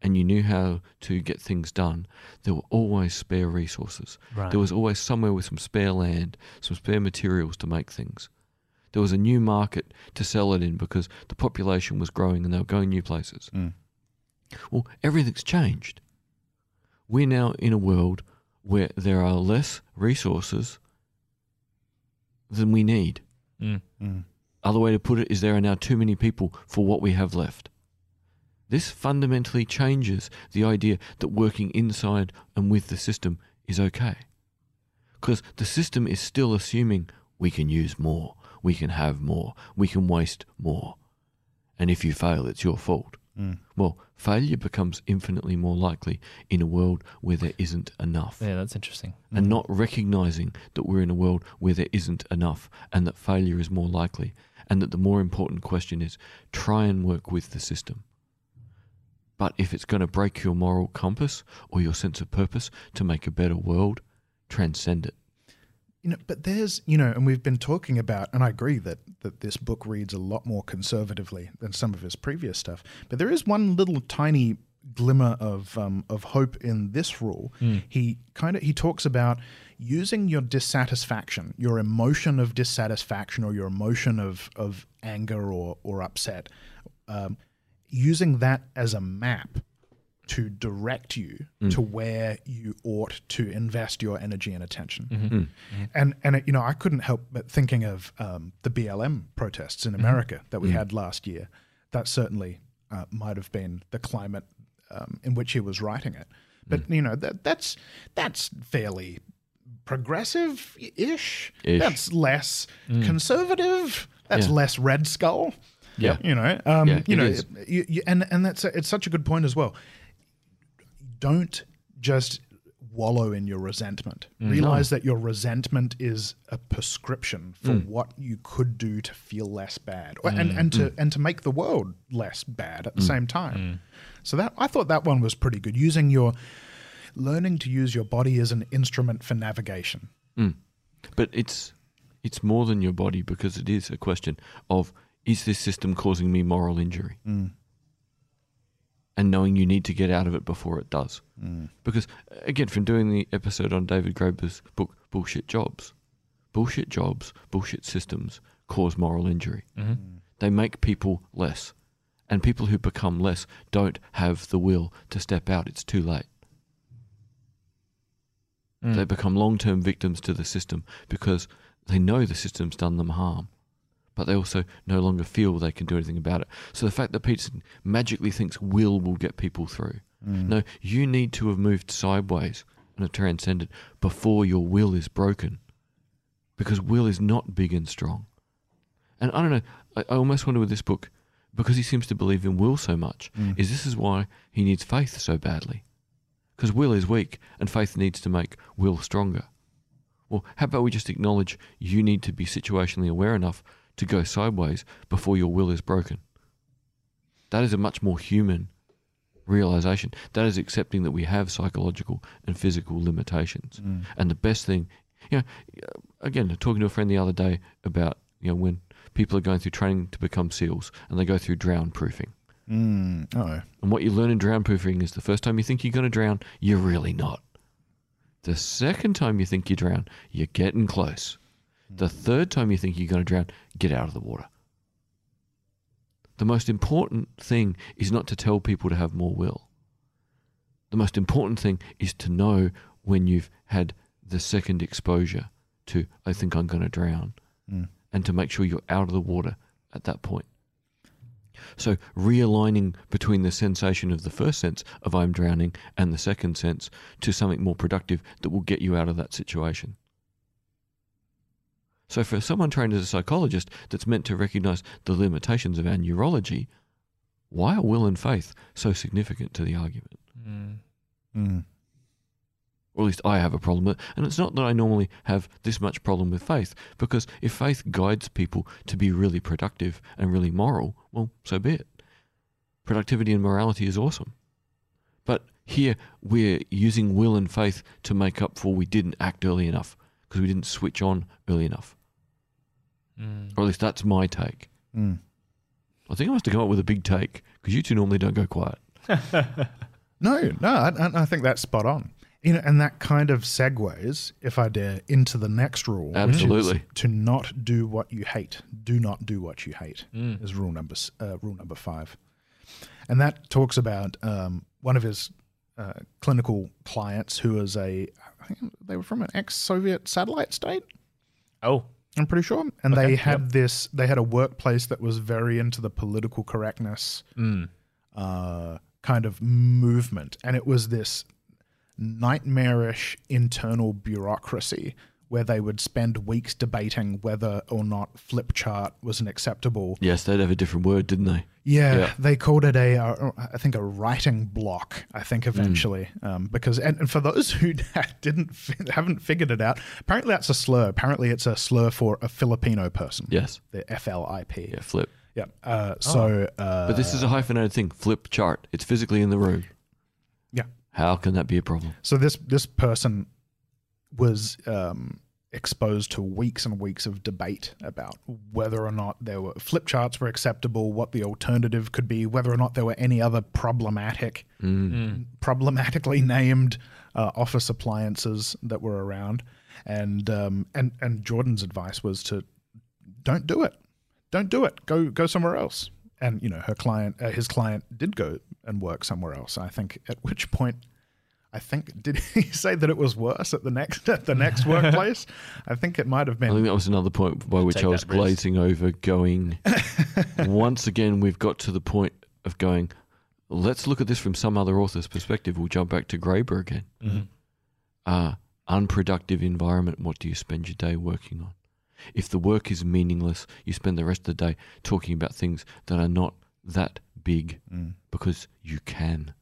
and you knew how to get things done, there were always spare resources. Right. There was always somewhere with some spare land, some spare materials to make things. There was a new market to sell it in because the population was growing and they were going new places. Mm. Well, everything's changed. We're now in a world where there are less resources than we need. Mm. Mm. Other way to put it is there are now too many people for what we have left. This fundamentally changes the idea that working inside and with the system is okay. Because the system is still assuming we can use more, we can have more, we can waste more. And if you fail, it's your fault. Mm. Well, failure becomes infinitely more likely in a world where there isn't enough Yeah, that's interesting. and not recognizing that we're in a world where there isn't enough and that failure is more likely and that the more important question is try and work with the system. But if it's going to break your moral compass or your sense of purpose to make a better world, transcend it. You know, but there's, you know, and we've been talking about, and I agree that that this book reads a lot more conservatively than some of his previous stuff. But there is one little tiny glimmer of um, of hope in this rule. He kind of he talks about using your dissatisfaction, your emotion of dissatisfaction, or your emotion of of anger or or upset, um, using that as a map to direct you to where you ought to invest your energy and attention. And and it, you know, I couldn't help but thinking of um, the BLM protests in America that we had last year. That certainly uh, might have been the climate um, in which he was writing it. But you know, that that's that's fairly progressive-ish. That's less conservative. That's Yeah. less Red Skull. Yeah. You know, um, Yeah, you know, you, you, and and that's a, it's such a good point as well. Don't just wallow in your resentment. Mm. Realize that your resentment is a prescription for mm. what you could do to feel less bad, or, and mm. and to and to make the world less bad at the same time. So that I thought that one was pretty good. Using your learning to use your body as an instrument for navigation. But it's it's more than your body because it is a question of is this system causing me moral injury? And knowing you need to get out of it before it does. Mm. Because again, from doing the episode on David Graeber's book Bullshit Jobs, bullshit jobs, bullshit systems cause moral injury. Mm-hmm. Mm. They make people less. And people who become less don't have the will to step out. It's too late. Mm. They become long term victims to the system because they know the system's done them harm, but they also no longer feel they can do anything about it. So the fact that Peterson magically thinks will will get people through. Mm. No, you need to have moved sideways and have transcended before your will is broken. Because will is not big and strong. And I don't know, I, I almost wonder with this book, because he seems to believe in will so much, mm. is this is why he needs faith so badly. Because will is weak and faith needs to make will stronger. Well, how about we just acknowledge you need to be situationally aware enough to go sideways before your will is broken? That is a much more human realization. That is accepting that we have psychological and physical limitations. And the best thing, you know, again, talking to a friend the other day about, you know, when people are going through training to become SEALs and they go through drown proofing. Mm. Oh, And what you learn in drown proofing is the first time you think you're going to drown, you're really not. The second time you think you drown, you're getting close. The third time you think you're going to drown, get out of the water. The most important thing is not to tell people to have more will. The most important thing is to know when you've had the second exposure to, I think I'm going to drown, mm. and to make sure you're out of the water at that point. So realigning between the sensation of the first sense of I'm drowning and the second sense to something more productive that will get you out of that situation. So for someone trained as a psychologist that's meant to recognize the limitations of our neurology, why are will and faith so significant to the argument? Mm. Or at least I have a problem with it. And it's not that I normally have this much problem with faith, because if faith guides people to be really productive and really moral, well, so be it. Productivity and morality is awesome. But here we're using will and faith to make up for we didn't act early enough. because we didn't switch on early enough. Mm. Or at least that's my take. Mm. I think I must have come up with a big take because you two normally don't go quiet. No, no, I, I- I think that's spot on. You know, and that kind of segues, if I dare, into the next rule. which is Absolutely. to not do what you hate. Do not do what you hate. Mm. Is rule number uh, rule number five, and that talks about um, one of his uh, clinical clients who is a, I think they were from an ex-Soviet satellite state. Oh. I'm pretty sure, and Okay, they had this. They had a workplace that was very into the political correctness Mm. uh, kind of movement, and it was this nightmarish internal bureaucracy where they would spend weeks debating whether or not flip chart was an acceptable. Yes, they'd have a different word, didn't they? Yeah, Yeah. they called it a, uh, I think, a writing block. I think eventually, um, because and, and for those who didn't haven't figured it out, apparently that's a slur. Apparently, it's a slur for a Filipino person. Yes. the FLIP. Yeah, flip. Yeah. Uh, so, uh, But this is a hyphenated thing. Flip chart. It's physically in the room. Yeah. How can that be a problem? So this this person was um, exposed to weeks and weeks of debate about whether or not there were flip charts were acceptable, what the alternative could be, whether or not there were any other problematic, Mm. problematically named uh, office appliances that were around, and um, and and Jordan's advice was to don't do it, don't do it, go go somewhere else. And you know her client, uh, his client, did go and work somewhere else. I think at which point I think did he say that it was worse at the next at the next workplace? I think it might have been. I think that was another point by which Take I was that risk. glazing over, going. once again, we've got to the point of going. Let's look at this from some other author's perspective. We'll jump back to Graeber again. Mhm. Uh, unproductive environment. What do you spend your day working on? If the work is meaningless, you spend the rest of the day talking about things that are not that big Mm. because you can.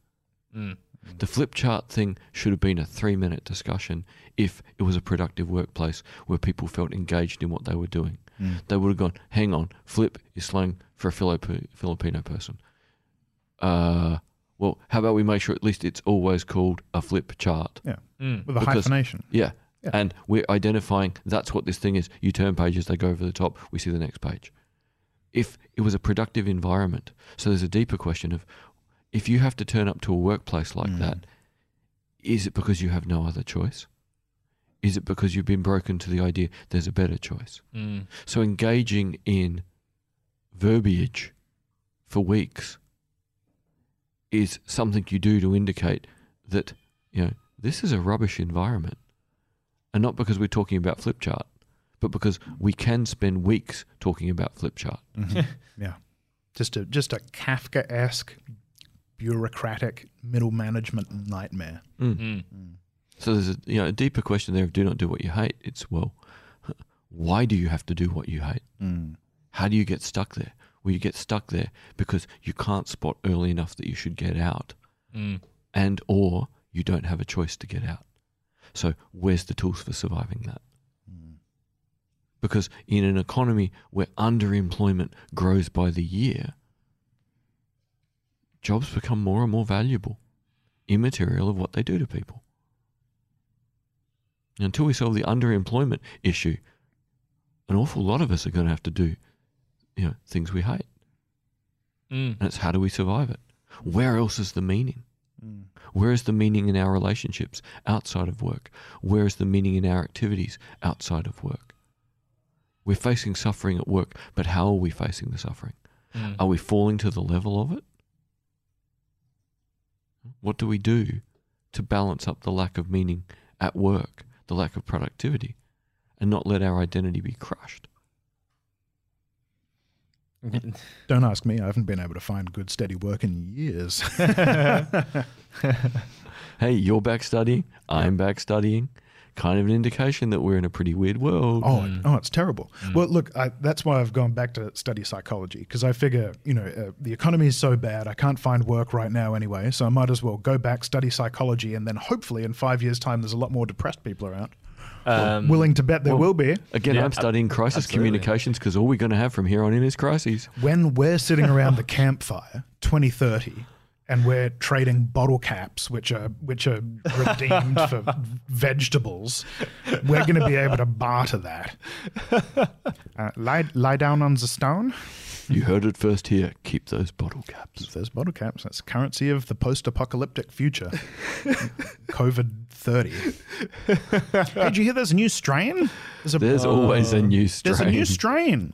Mm. The flip chart thing should have been a three minute discussion if it was a productive workplace where people felt engaged in what they were doing. Mm. They would have gone, hang on, flip is slang for a Filip- Filipino person. Uh, well, how about we make sure at least it's always called a flip chart? Mm. with a because- hyphenation. Yeah. Yeah. And we're identifying that's what this thing is. You turn pages, they go over the top, we see the next page. If it was a productive environment, so there's a deeper question of if you have to turn up to a workplace like Mm. that, is it because you have no other choice? Is it because you've been broken to the idea there's a better choice? Mm. So engaging in verbiage for weeks is something you do to indicate that, you know, this is a rubbish environment. And not because we're talking about flip chart, but because we can spend weeks talking about flip chart. Mhm. yeah, just a just a Kafka esque, bureaucratic middle management nightmare. Mm. Mm. So there's a you know a deeper question there of do not do what you hate. It's well, why do you have to do what you hate? Mm. How do you get stuck there? Well, you get stuck there because you can't spot early enough that you should get out. Mm. and or you don't have a choice to get out. So where's the tools for surviving that? Mm. Because in an economy where underemployment grows by the year, jobs become more and more valuable, immaterial of what they do to people. Until we solve the underemployment issue, an awful lot of us are going to have to do, you know, things we hate. Mm. And it's how do we survive it? Where else is the meaning? Mm. Where is the meaning in our relationships outside of work? Where is the meaning in our activities outside of work? We're facing suffering at work, but how are we facing the suffering? Mm. Are we falling to the level of it? What do we do to balance up the lack of meaning at work, the lack of productivity, and not let our identity be crushed? Don't ask me. I haven't been able to find good steady work in years. Hey, you're back studying, I'm back studying. Kind of an indication that we're in a pretty weird world. Oh, Mm. oh, it's terrible. Mm. Well, look, I, that's why I've gone back to study psychology because I figure, you know, uh, the economy is so bad, I can't find work right now anyway, so I might as well go back, study psychology, and then hopefully in five years' time, there's a lot more depressed people around. Um, Willing to bet there well- will be Again, Yeah, I'm studying crisis absolutely. communications because all we're going to have from here on in is crises. when we're sitting around the campfire, 2030. And we're trading bottle caps, which are which are redeemed for vegetables, we're going to be able to barter that. Uh, lie lie down on the stone. You heard it first here. Keep those bottle caps. Those bottle caps. That's currency of the post-apocalyptic future. COVID thirty. hey, did you hear there's a new strain? There's, a, There's always a new strain. there's a new strain.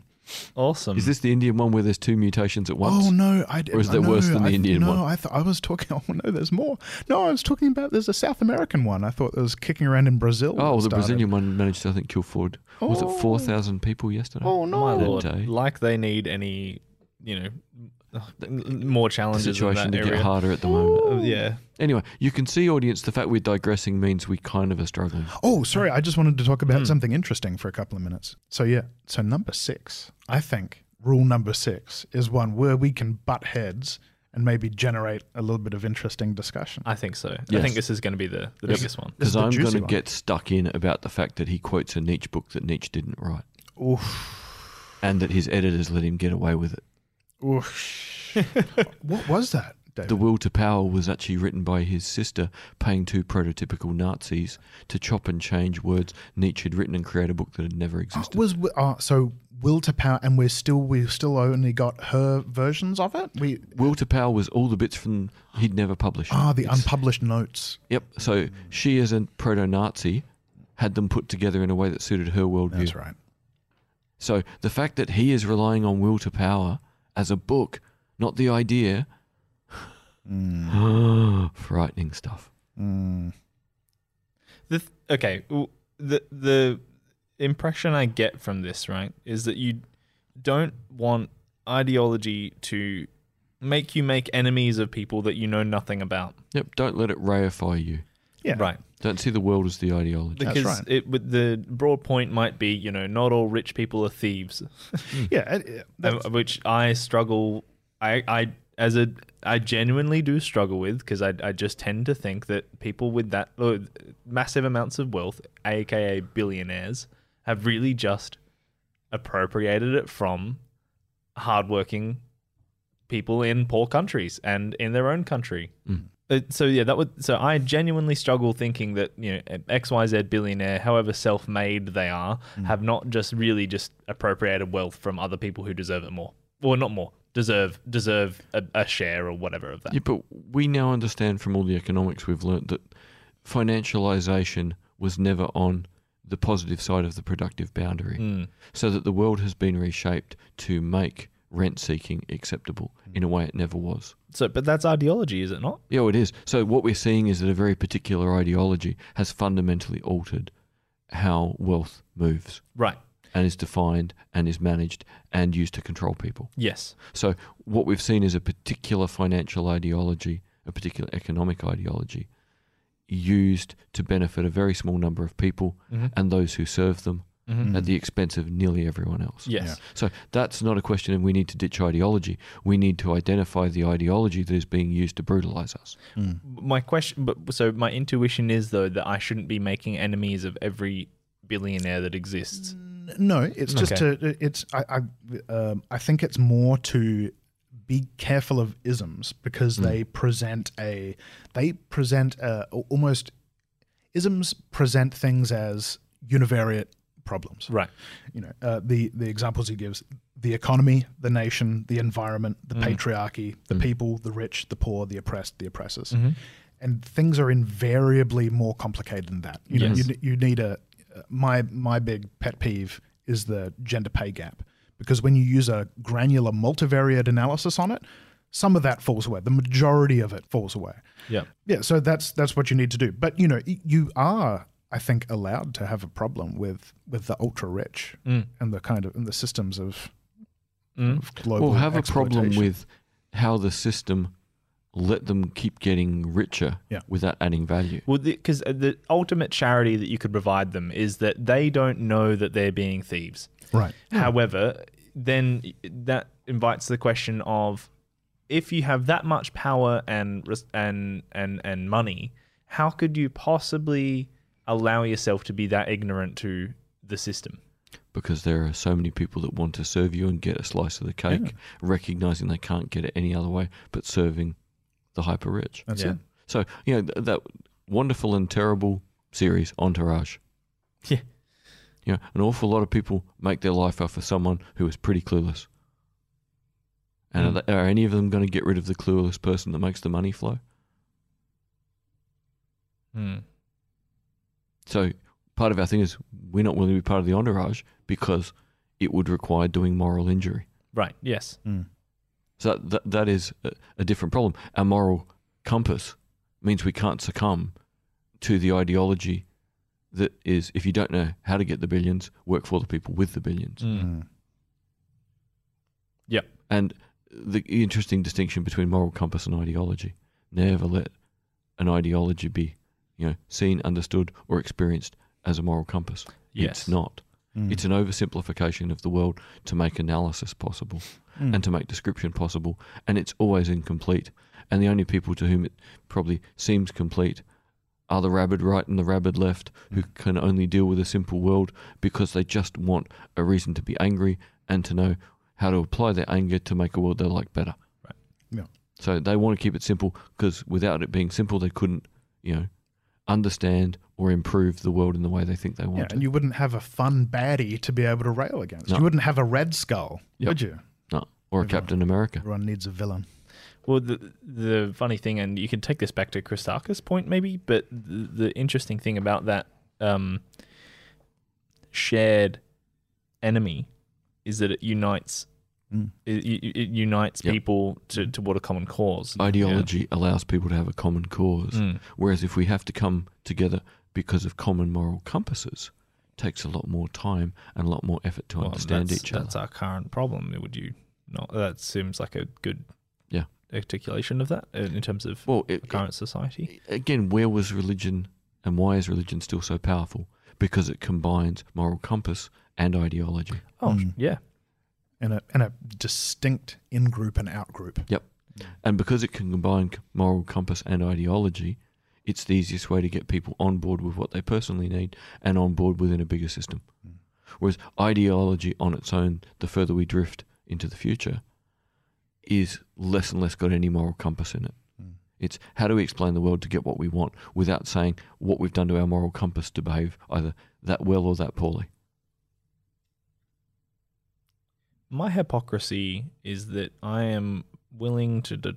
Awesome. Is this the Indian one where there's two mutations at once? Oh no! I Or is I there worse than the I, Indian no, one? I thought I was talking. Oh no, there's more. No, I was talking about there's a South American one. I thought it was kicking around in Brazil. Oh, that the started. Brazilian one managed to, I think, kill Ford. Was it Oh. 4,000 people yesterday? Oh no! My lord. Like they need any, you know, ugh, more the challenges in situation that to area. get harder at the moment. Uh, yeah. Anyway, you can see, audience, the fact we're digressing means we kind of are struggling. Oh, sorry. I just wanted to talk about something interesting for a couple of minutes. So yeah, so number six, I think rule number six is one where we can butt heads and maybe generate a little bit of interesting discussion. I think so. I think this is going to be the, the Yes. biggest one. Because I'm going to get stuck in about the fact that he quotes a Nietzsche book that Nietzsche didn't write Oof. and that his editors let him get away with it. Oof. what was that, David? The Will to Power was actually written by his sister, paying two prototypical Nazis to chop and change words Nietzsche had written and create a book that had never Oh, existed. was uh, so will to power, and we're still we've still only got her versions of it. We Will to Power was all the bits from he'd never published. ah the It's- unpublished notes. Yep. So she, as a proto Nazi, had them put together in a way that suited her worldview. That's right. So the fact that he is relying on Will to Power as a book, not the idea, frightening stuff. Mm. The th- okay, the the impression I get from this, right, is that you don't want ideology to make you make enemies of people that you know nothing about. Yep. Don't let it reify you. Yeah. Right. Don't see the world as the ideology. That's Because right. it would the broad point might be, you know, not all rich people are thieves. Yeah. it- it- that's- Uh, which I struggle. I I as a I genuinely do struggle with because I I just tend to think that people with that uh, massive amounts of wealth, aka billionaires, have really just appropriated it from hardworking people in poor countries and in their own country. Mm. Uh, so yeah, that would. So I genuinely struggle thinking that you know X Y Z billionaire, however self-made they are, have not just really just appropriated wealth from other people who deserve it more, or not more, deserve deserve a, a share or whatever of that. Yeah, but we now understand from all the economics we've learnt that financialization was never on the positive side of the productive boundary. Mm. So that the world has been reshaped to make rent seeking acceptable in a way it never was. So, but that's ideology, is it not? Yeah, it is. So what we're seeing is that a very particular ideology has fundamentally altered how wealth moves Right. and is defined and is managed and used to control people. Yes. So what we've seen is a particular financial ideology, a particular economic ideology used to benefit a very small number of people Mhm. and those who serve them Mhm. at the expense of nearly everyone else. Yes. So that's not a question of we need to ditch ideology. We need to identify the ideology that is being used to brutalize us. My question, but so my intuition is though that I shouldn't be making enemies of every billionaire that exists. No, it's just to it's I I, um, I think it's more to be careful of isms because they present a they present a, almost isms present things as univariate problems. Right. You know, uh, the the examples he gives: the economy, the nation, the environment, the mm-hmm. patriarchy, the mm-hmm. people, the rich, the poor, the oppressed, the oppressors, mm-hmm. and things are invariably more complicated than that. You know, you, you need a uh, my my big pet peeve is the gender pay gap because when you use a granular multivariate analysis on it, some of that falls away. The majority of it falls away. Yeah. Yeah, so that's that's what you need to do. But you know, you are, I think, allowed to have a problem with with the ultra rich Mm. and the kind of and the systems of, Mm. of global. Or have a problem with how the system let them keep getting richer Yeah. without adding value. Well, because the, the ultimate charity that you could provide them is that they don't know that they're being thieves. right. However, then that invites the question of if you have that much power and and and and money, how could you possibly allow yourself to be that ignorant to the system? because there are so many people that want to serve you and get a slice of the cake, recognizing they can't get it any other way but serving the hyper rich. That's Yeah. it. So you know th- that wonderful and terrible series Entourage. Yeah. You know, an awful lot of people make their life out for someone who is pretty clueless. And Mm. are, they, are any of them going to get rid of the clueless person that makes the money flow? Mm. So part of our thing is we're not willing to be part of the entourage because it would require doing moral injury. Right. Yes. Mm. So that that is a, a different problem. Our moral compass means we can't succumb to the ideology that is if you don't know how to get the billions, work for the people with the billions. Mm. Mm. And the interesting distinction between moral compass and ideology. Never let an ideology be, you know, seen, understood, or experienced as a moral compass. Yes. It's not. Mm. It's an oversimplification of the world to make analysis possible Mm. and to make description possible, and it's always incomplete. And the only people to whom it probably seems complete are the rabid right and the rabid left, who can only deal with a simple world because they just want a reason to be angry and to know how to apply their anger to make a world they like better. Right. Yeah. So they want to keep it simple because without it being simple, they couldn't, you know, understand or improve the world in the way they think they want Yeah, and you wouldn't have a fun baddie to be able to rail against. No. You wouldn't have a Red Skull, Yep. would you? No. Or a Captain America. Everyone needs a villain. Well, the the funny thing, and you can take this back to Christakis' point, maybe, but the, the interesting thing about that um, shared enemy is that it unites Mm. it, it, it unites Yep. people to, to what a common cause. Ideology allows people to have a common cause. Mm. Whereas if we have to come together because of common moral compasses, it takes a lot more time and a lot more effort to Well, understand each other. That's our current problem. Would you not? That seems like a good Yeah. articulation of that uh, in terms of Well, it, current society. again, where was religion and why is religion still so powerful? Because it combines moral compass and ideology. Oh, Mm. yeah. And a and a distinct in group and out group. Yep. And because it can combine moral compass and ideology, it's the easiest way to get people on board with what they personally need and on board within a bigger system. Mm. Whereas ideology on its own, the further we drift into the future, is less and less got any moral compass in it. Mm. It's how do we explain the world to get what we want without saying what we've done to our moral compass to behave either that well or that poorly. My hypocrisy is that I am willing to de-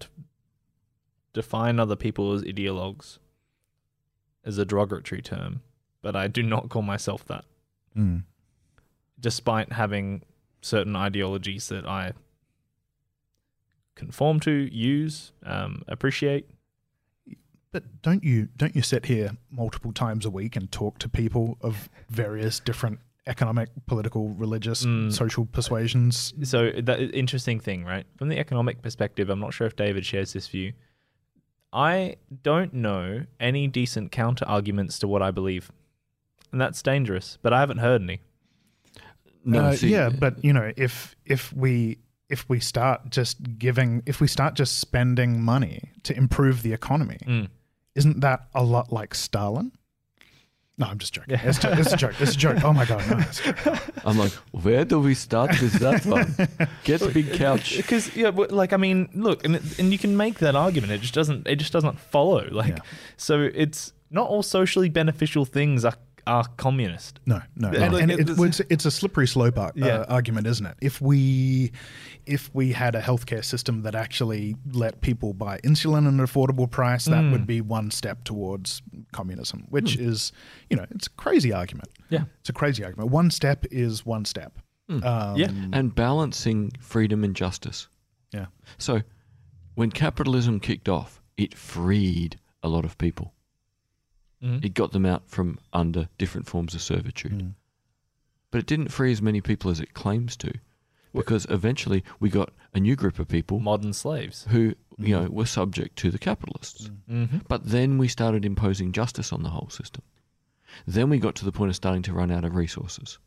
define other people as ideologues as a derogatory term, but I do not call myself that, Mm. despite having certain ideologies that I conform to, use, um, appreciate. But don't you don't you sit here multiple times a week and talk to people of various different economic, political, religious, Mm. social persuasions? So that interesting thing, right? From the economic perspective, I'm not sure if David shares this view. I don't know any decent counter arguments to what I believe, and that's dangerous. But I haven't heard any. No, Uh, see, yeah, but you know, if if we if we start just giving, if we start just spending money to improve the economy, Mm. isn't that a lot like Stalin? No, I'm just joking. Yeah. It's, ju- it's a joke. It's a joke. Oh my god, no. it's a joke. I'm like, where do we start with that one? Get a big couch. Because yeah, but, like I mean, look, and it, and you can make that argument. It just doesn't. It just doesn't follow. Like, Yeah. so it's not all socially beneficial things are are communist. No, no, Yeah, and, and it- it, it's, it's a slippery slope ar- Yeah. uh, argument, isn't it? If we if we had a healthcare system that actually let people buy insulin at an affordable price, that Mm. would be one step towards communism, which is, you know, it's a crazy argument. Yeah. It's a crazy argument. One step is one step. Hmm. Um, Yeah. and balancing freedom and justice. Yeah. So, when capitalism kicked off, it freed a lot of people. Mhm. It got them out from under different forms of servitude. Mm. But it didn't free as many people as it claims to, because eventually we got a new group of people Modern slaves. who, you know, were subject to the capitalists. Mm-hmm. But then we started imposing justice on the whole system. Then we got to the point of starting to run out of resources.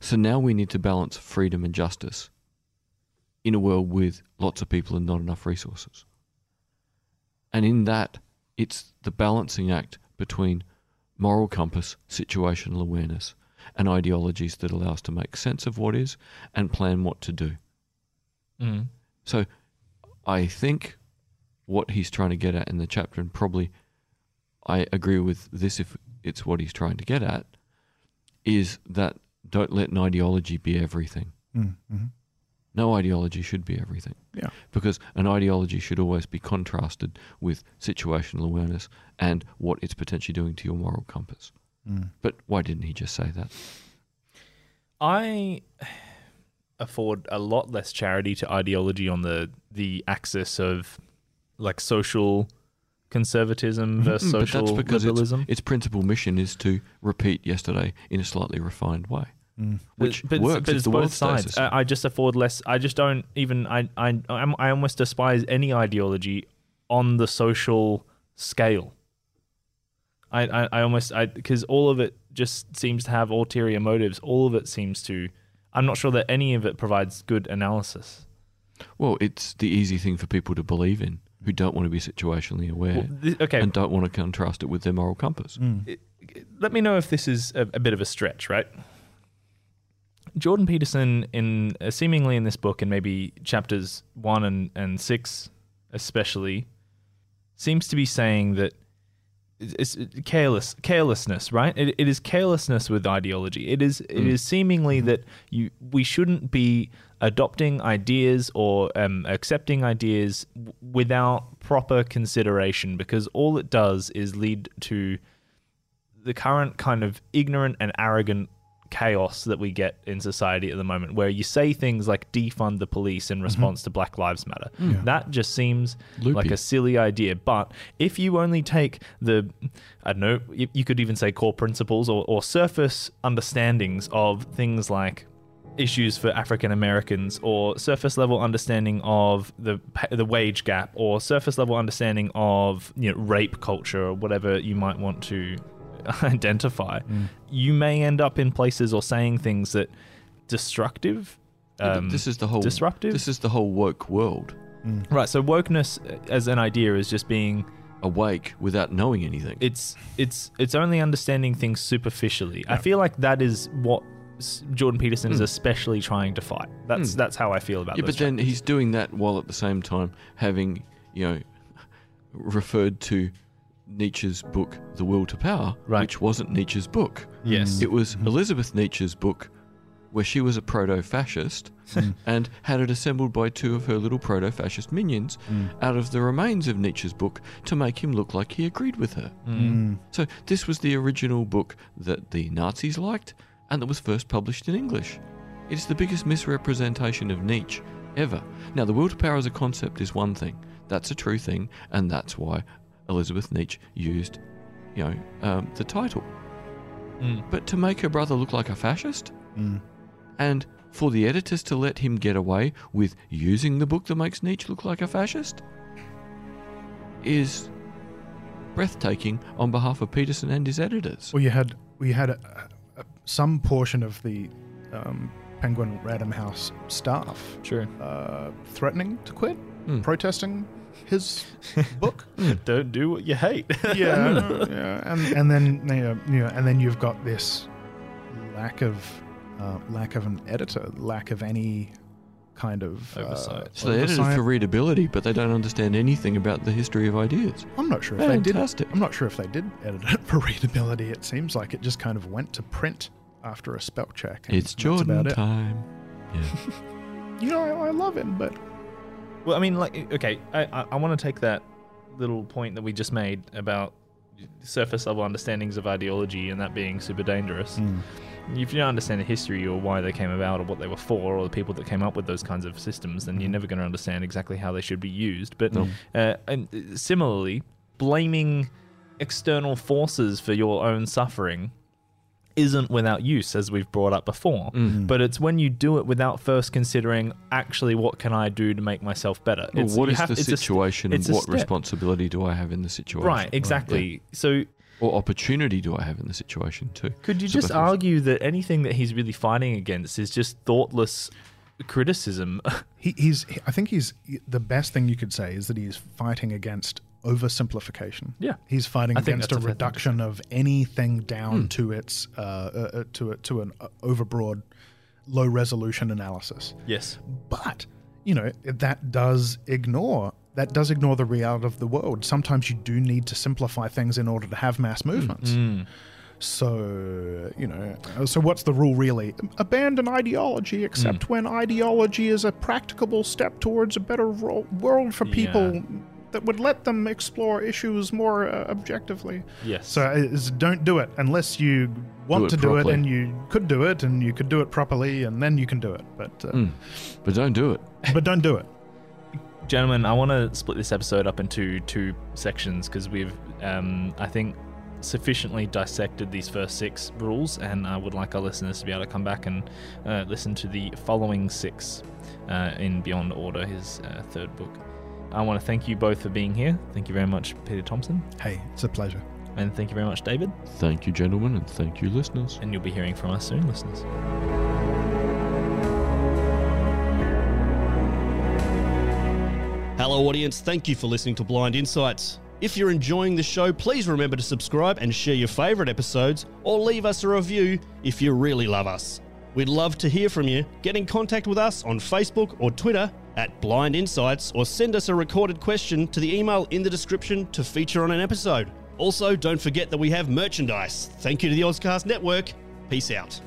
So now we need to balance freedom and justice in a world with lots of people and not enough resources. And in that, it's the balancing act between moral compass, situational awareness, and ideologies that allow us to make sense of what is and plan what to do. Mm. So I think what he's trying to get at in the chapter, and probably I agree with this if it's what he's trying to get at, is that don't let an ideology be everything. Mm, mhm. No ideology should be everything. Yeah. Because an ideology should always be contrasted with situational awareness and what it's potentially doing to your moral compass. Mm. But why didn't he just say that? I afford a lot less charity to ideology on the the axis of like social conservatism versus Mm, social but that's because liberalism. its, its principal mission is to repeat yesterday in a slightly refined way, Mm. which but, works But if it's both world stays the sides. same. I, I just afford less. I just don't even. I I I'm, I almost despise any ideology on the social scale. I I, I almost I because all of it just seems to have ulterior motives. All of it seems to. I'm not sure that any of it provides good analysis. Well, it's the easy thing for people to believe in who don't want to be situationally aware Well, th- okay, and don't want to contrast it with their moral compass. Mm. let me know if this is a, a bit of a stretch, right? Jordan Peterson, in uh, seemingly in this book, and maybe chapters one and, and six especially, seems to be saying that it's it's careless carelessness, right? It, it is carelessness with ideology. It is it is seemingly that you we shouldn't be adopting ideas or um, accepting ideas w- without proper consideration because all it does is lead to the current kind of ignorant and arrogant chaos that we get in society at the moment, where you say things like defund the police in mm-hmm. response to Black Lives Matter. That just seems Loopy. like a silly idea. But if you only take the, I don't know, you, you could even say core principles or, or surface understandings of things like issues for African Americans or surface level understanding of the the wage gap or surface level understanding of you know rape culture or whatever you might want to identify you may end up in places or saying things that destructive Yeah, um, this is the whole disruptive This is the whole woke world. right so wokeness as an idea is just being Awake without knowing anything. it's it's it's only understanding things superficially. I feel like that is what Jordan Peterson is Mm. especially trying to fight. That's Mm. that's how I feel about yeah, those but then chapters. he's doing that while at the same time having, you know, referred to Nietzsche's book, The Will to Power, Right. which wasn't Nietzsche's book. yes, It was Mhm. Elizabeth Nietzsche's book, where she was a proto fascist Mm. and had it assembled by two of her little proto fascist minions Mm. out of the remains of Nietzsche's book to make him look like he agreed with her. Mm. So, this was the original book that the Nazis liked and that was first published in English. It is the biggest misrepresentation of Nietzsche ever. Now, the will to power as a concept is one thing. That's a true thing, and that's why Elizabeth Nietzsche used, you know, um, the title. Mm. But to make her brother look like a fascist, Mm. and for the editors to let him get away with using the book that makes Nietzsche look like a fascist, is breathtaking on behalf of Peterson and his editors. Well, you had we had a, a, some portion of the um, Penguin Random House staff Sure. uh, threatening to quit, Hmm. protesting his book. Don't do what you hate. yeah, yeah, and and then you know, you know, and then you've got this lack of uh, lack of an editor, lack of any kind of uh, Oversight. So they edited oversight. for readability, but they don't understand anything about the history of ideas. I'm not sure if they did. Fantastic. I'm not sure if they did edit it for readability. It seems like it just kind of went to print after a spell check. and It's that's Jordan about it. time. Yeah. You know, I, I love him, but Well, I mean, like, okay, I I, I want to take that little point that we just made about surface level understandings of ideology and that being super dangerous. Mm. If you don't understand the history or why they came about or what they were for or the people that came up with those kinds of systems, then you're never going to understand exactly how they should be used. But No. uh, and uh, similarly, blaming external forces for your own suffering isn't without use, as we've brought up before. Mm. But it's when you do it without first considering actually what can I do to make myself better. Well, It's- what have- the it's a st- situation it's and what responsibility do I have in the situation? Right, exactly. So Or opportunity do I have in the situation too? could you So just both of us- argue that anything that he's really fighting against is just thoughtless criticism? he, he's. I think he's the best thing you could say is that he's fighting against oversimplification. Yeah. he's fighting I against a a fair thing reduction of anything down Hmm. to its uh, uh, uh, to a, to an uh, overbroad, low resolution analysis. yes. But you know that does ignore that does ignore the reality of the world. Sometimes you do need to simplify things in order to have mass movements. Mm. So, you know, uh, so what's the rule really? Abandon ideology, except when ideology is a practicable step towards a better ro- world for people Yeah. That would let them explore issues more uh, objectively. Yes. So, is don't do it unless you want it to do it and you could do it and you could do it properly and then you can do it. But, uh, Mm. But don't do it. but don't do it. Gentlemen, I want to split this episode up into two sections because we've, um, I think, sufficiently dissected these first six rules, and I would like our listeners to be able to come back and uh, listen to the following six uh, in Beyond Order, his uh, third book. I want to thank you both for being here. Thank you very much, Peter Thompson, Hey, it's a pleasure. and thank you very much, David. Thank you, gentlemen, and thank you, listeners. And you'll be hearing from us soon, listeners. Hello, audience. Thank you for listening to Blind Insights. If you're enjoying the show, please remember to subscribe and share your favourite episodes, or leave us a review if you really love us. We'd love to hear from you. Get in contact with us on Facebook or Twitter at Blind Insights, or send us a recorded question to the email in the description to feature on an episode. Also, don't forget that we have merchandise. Thank you to the Ozcast Network. Peace out.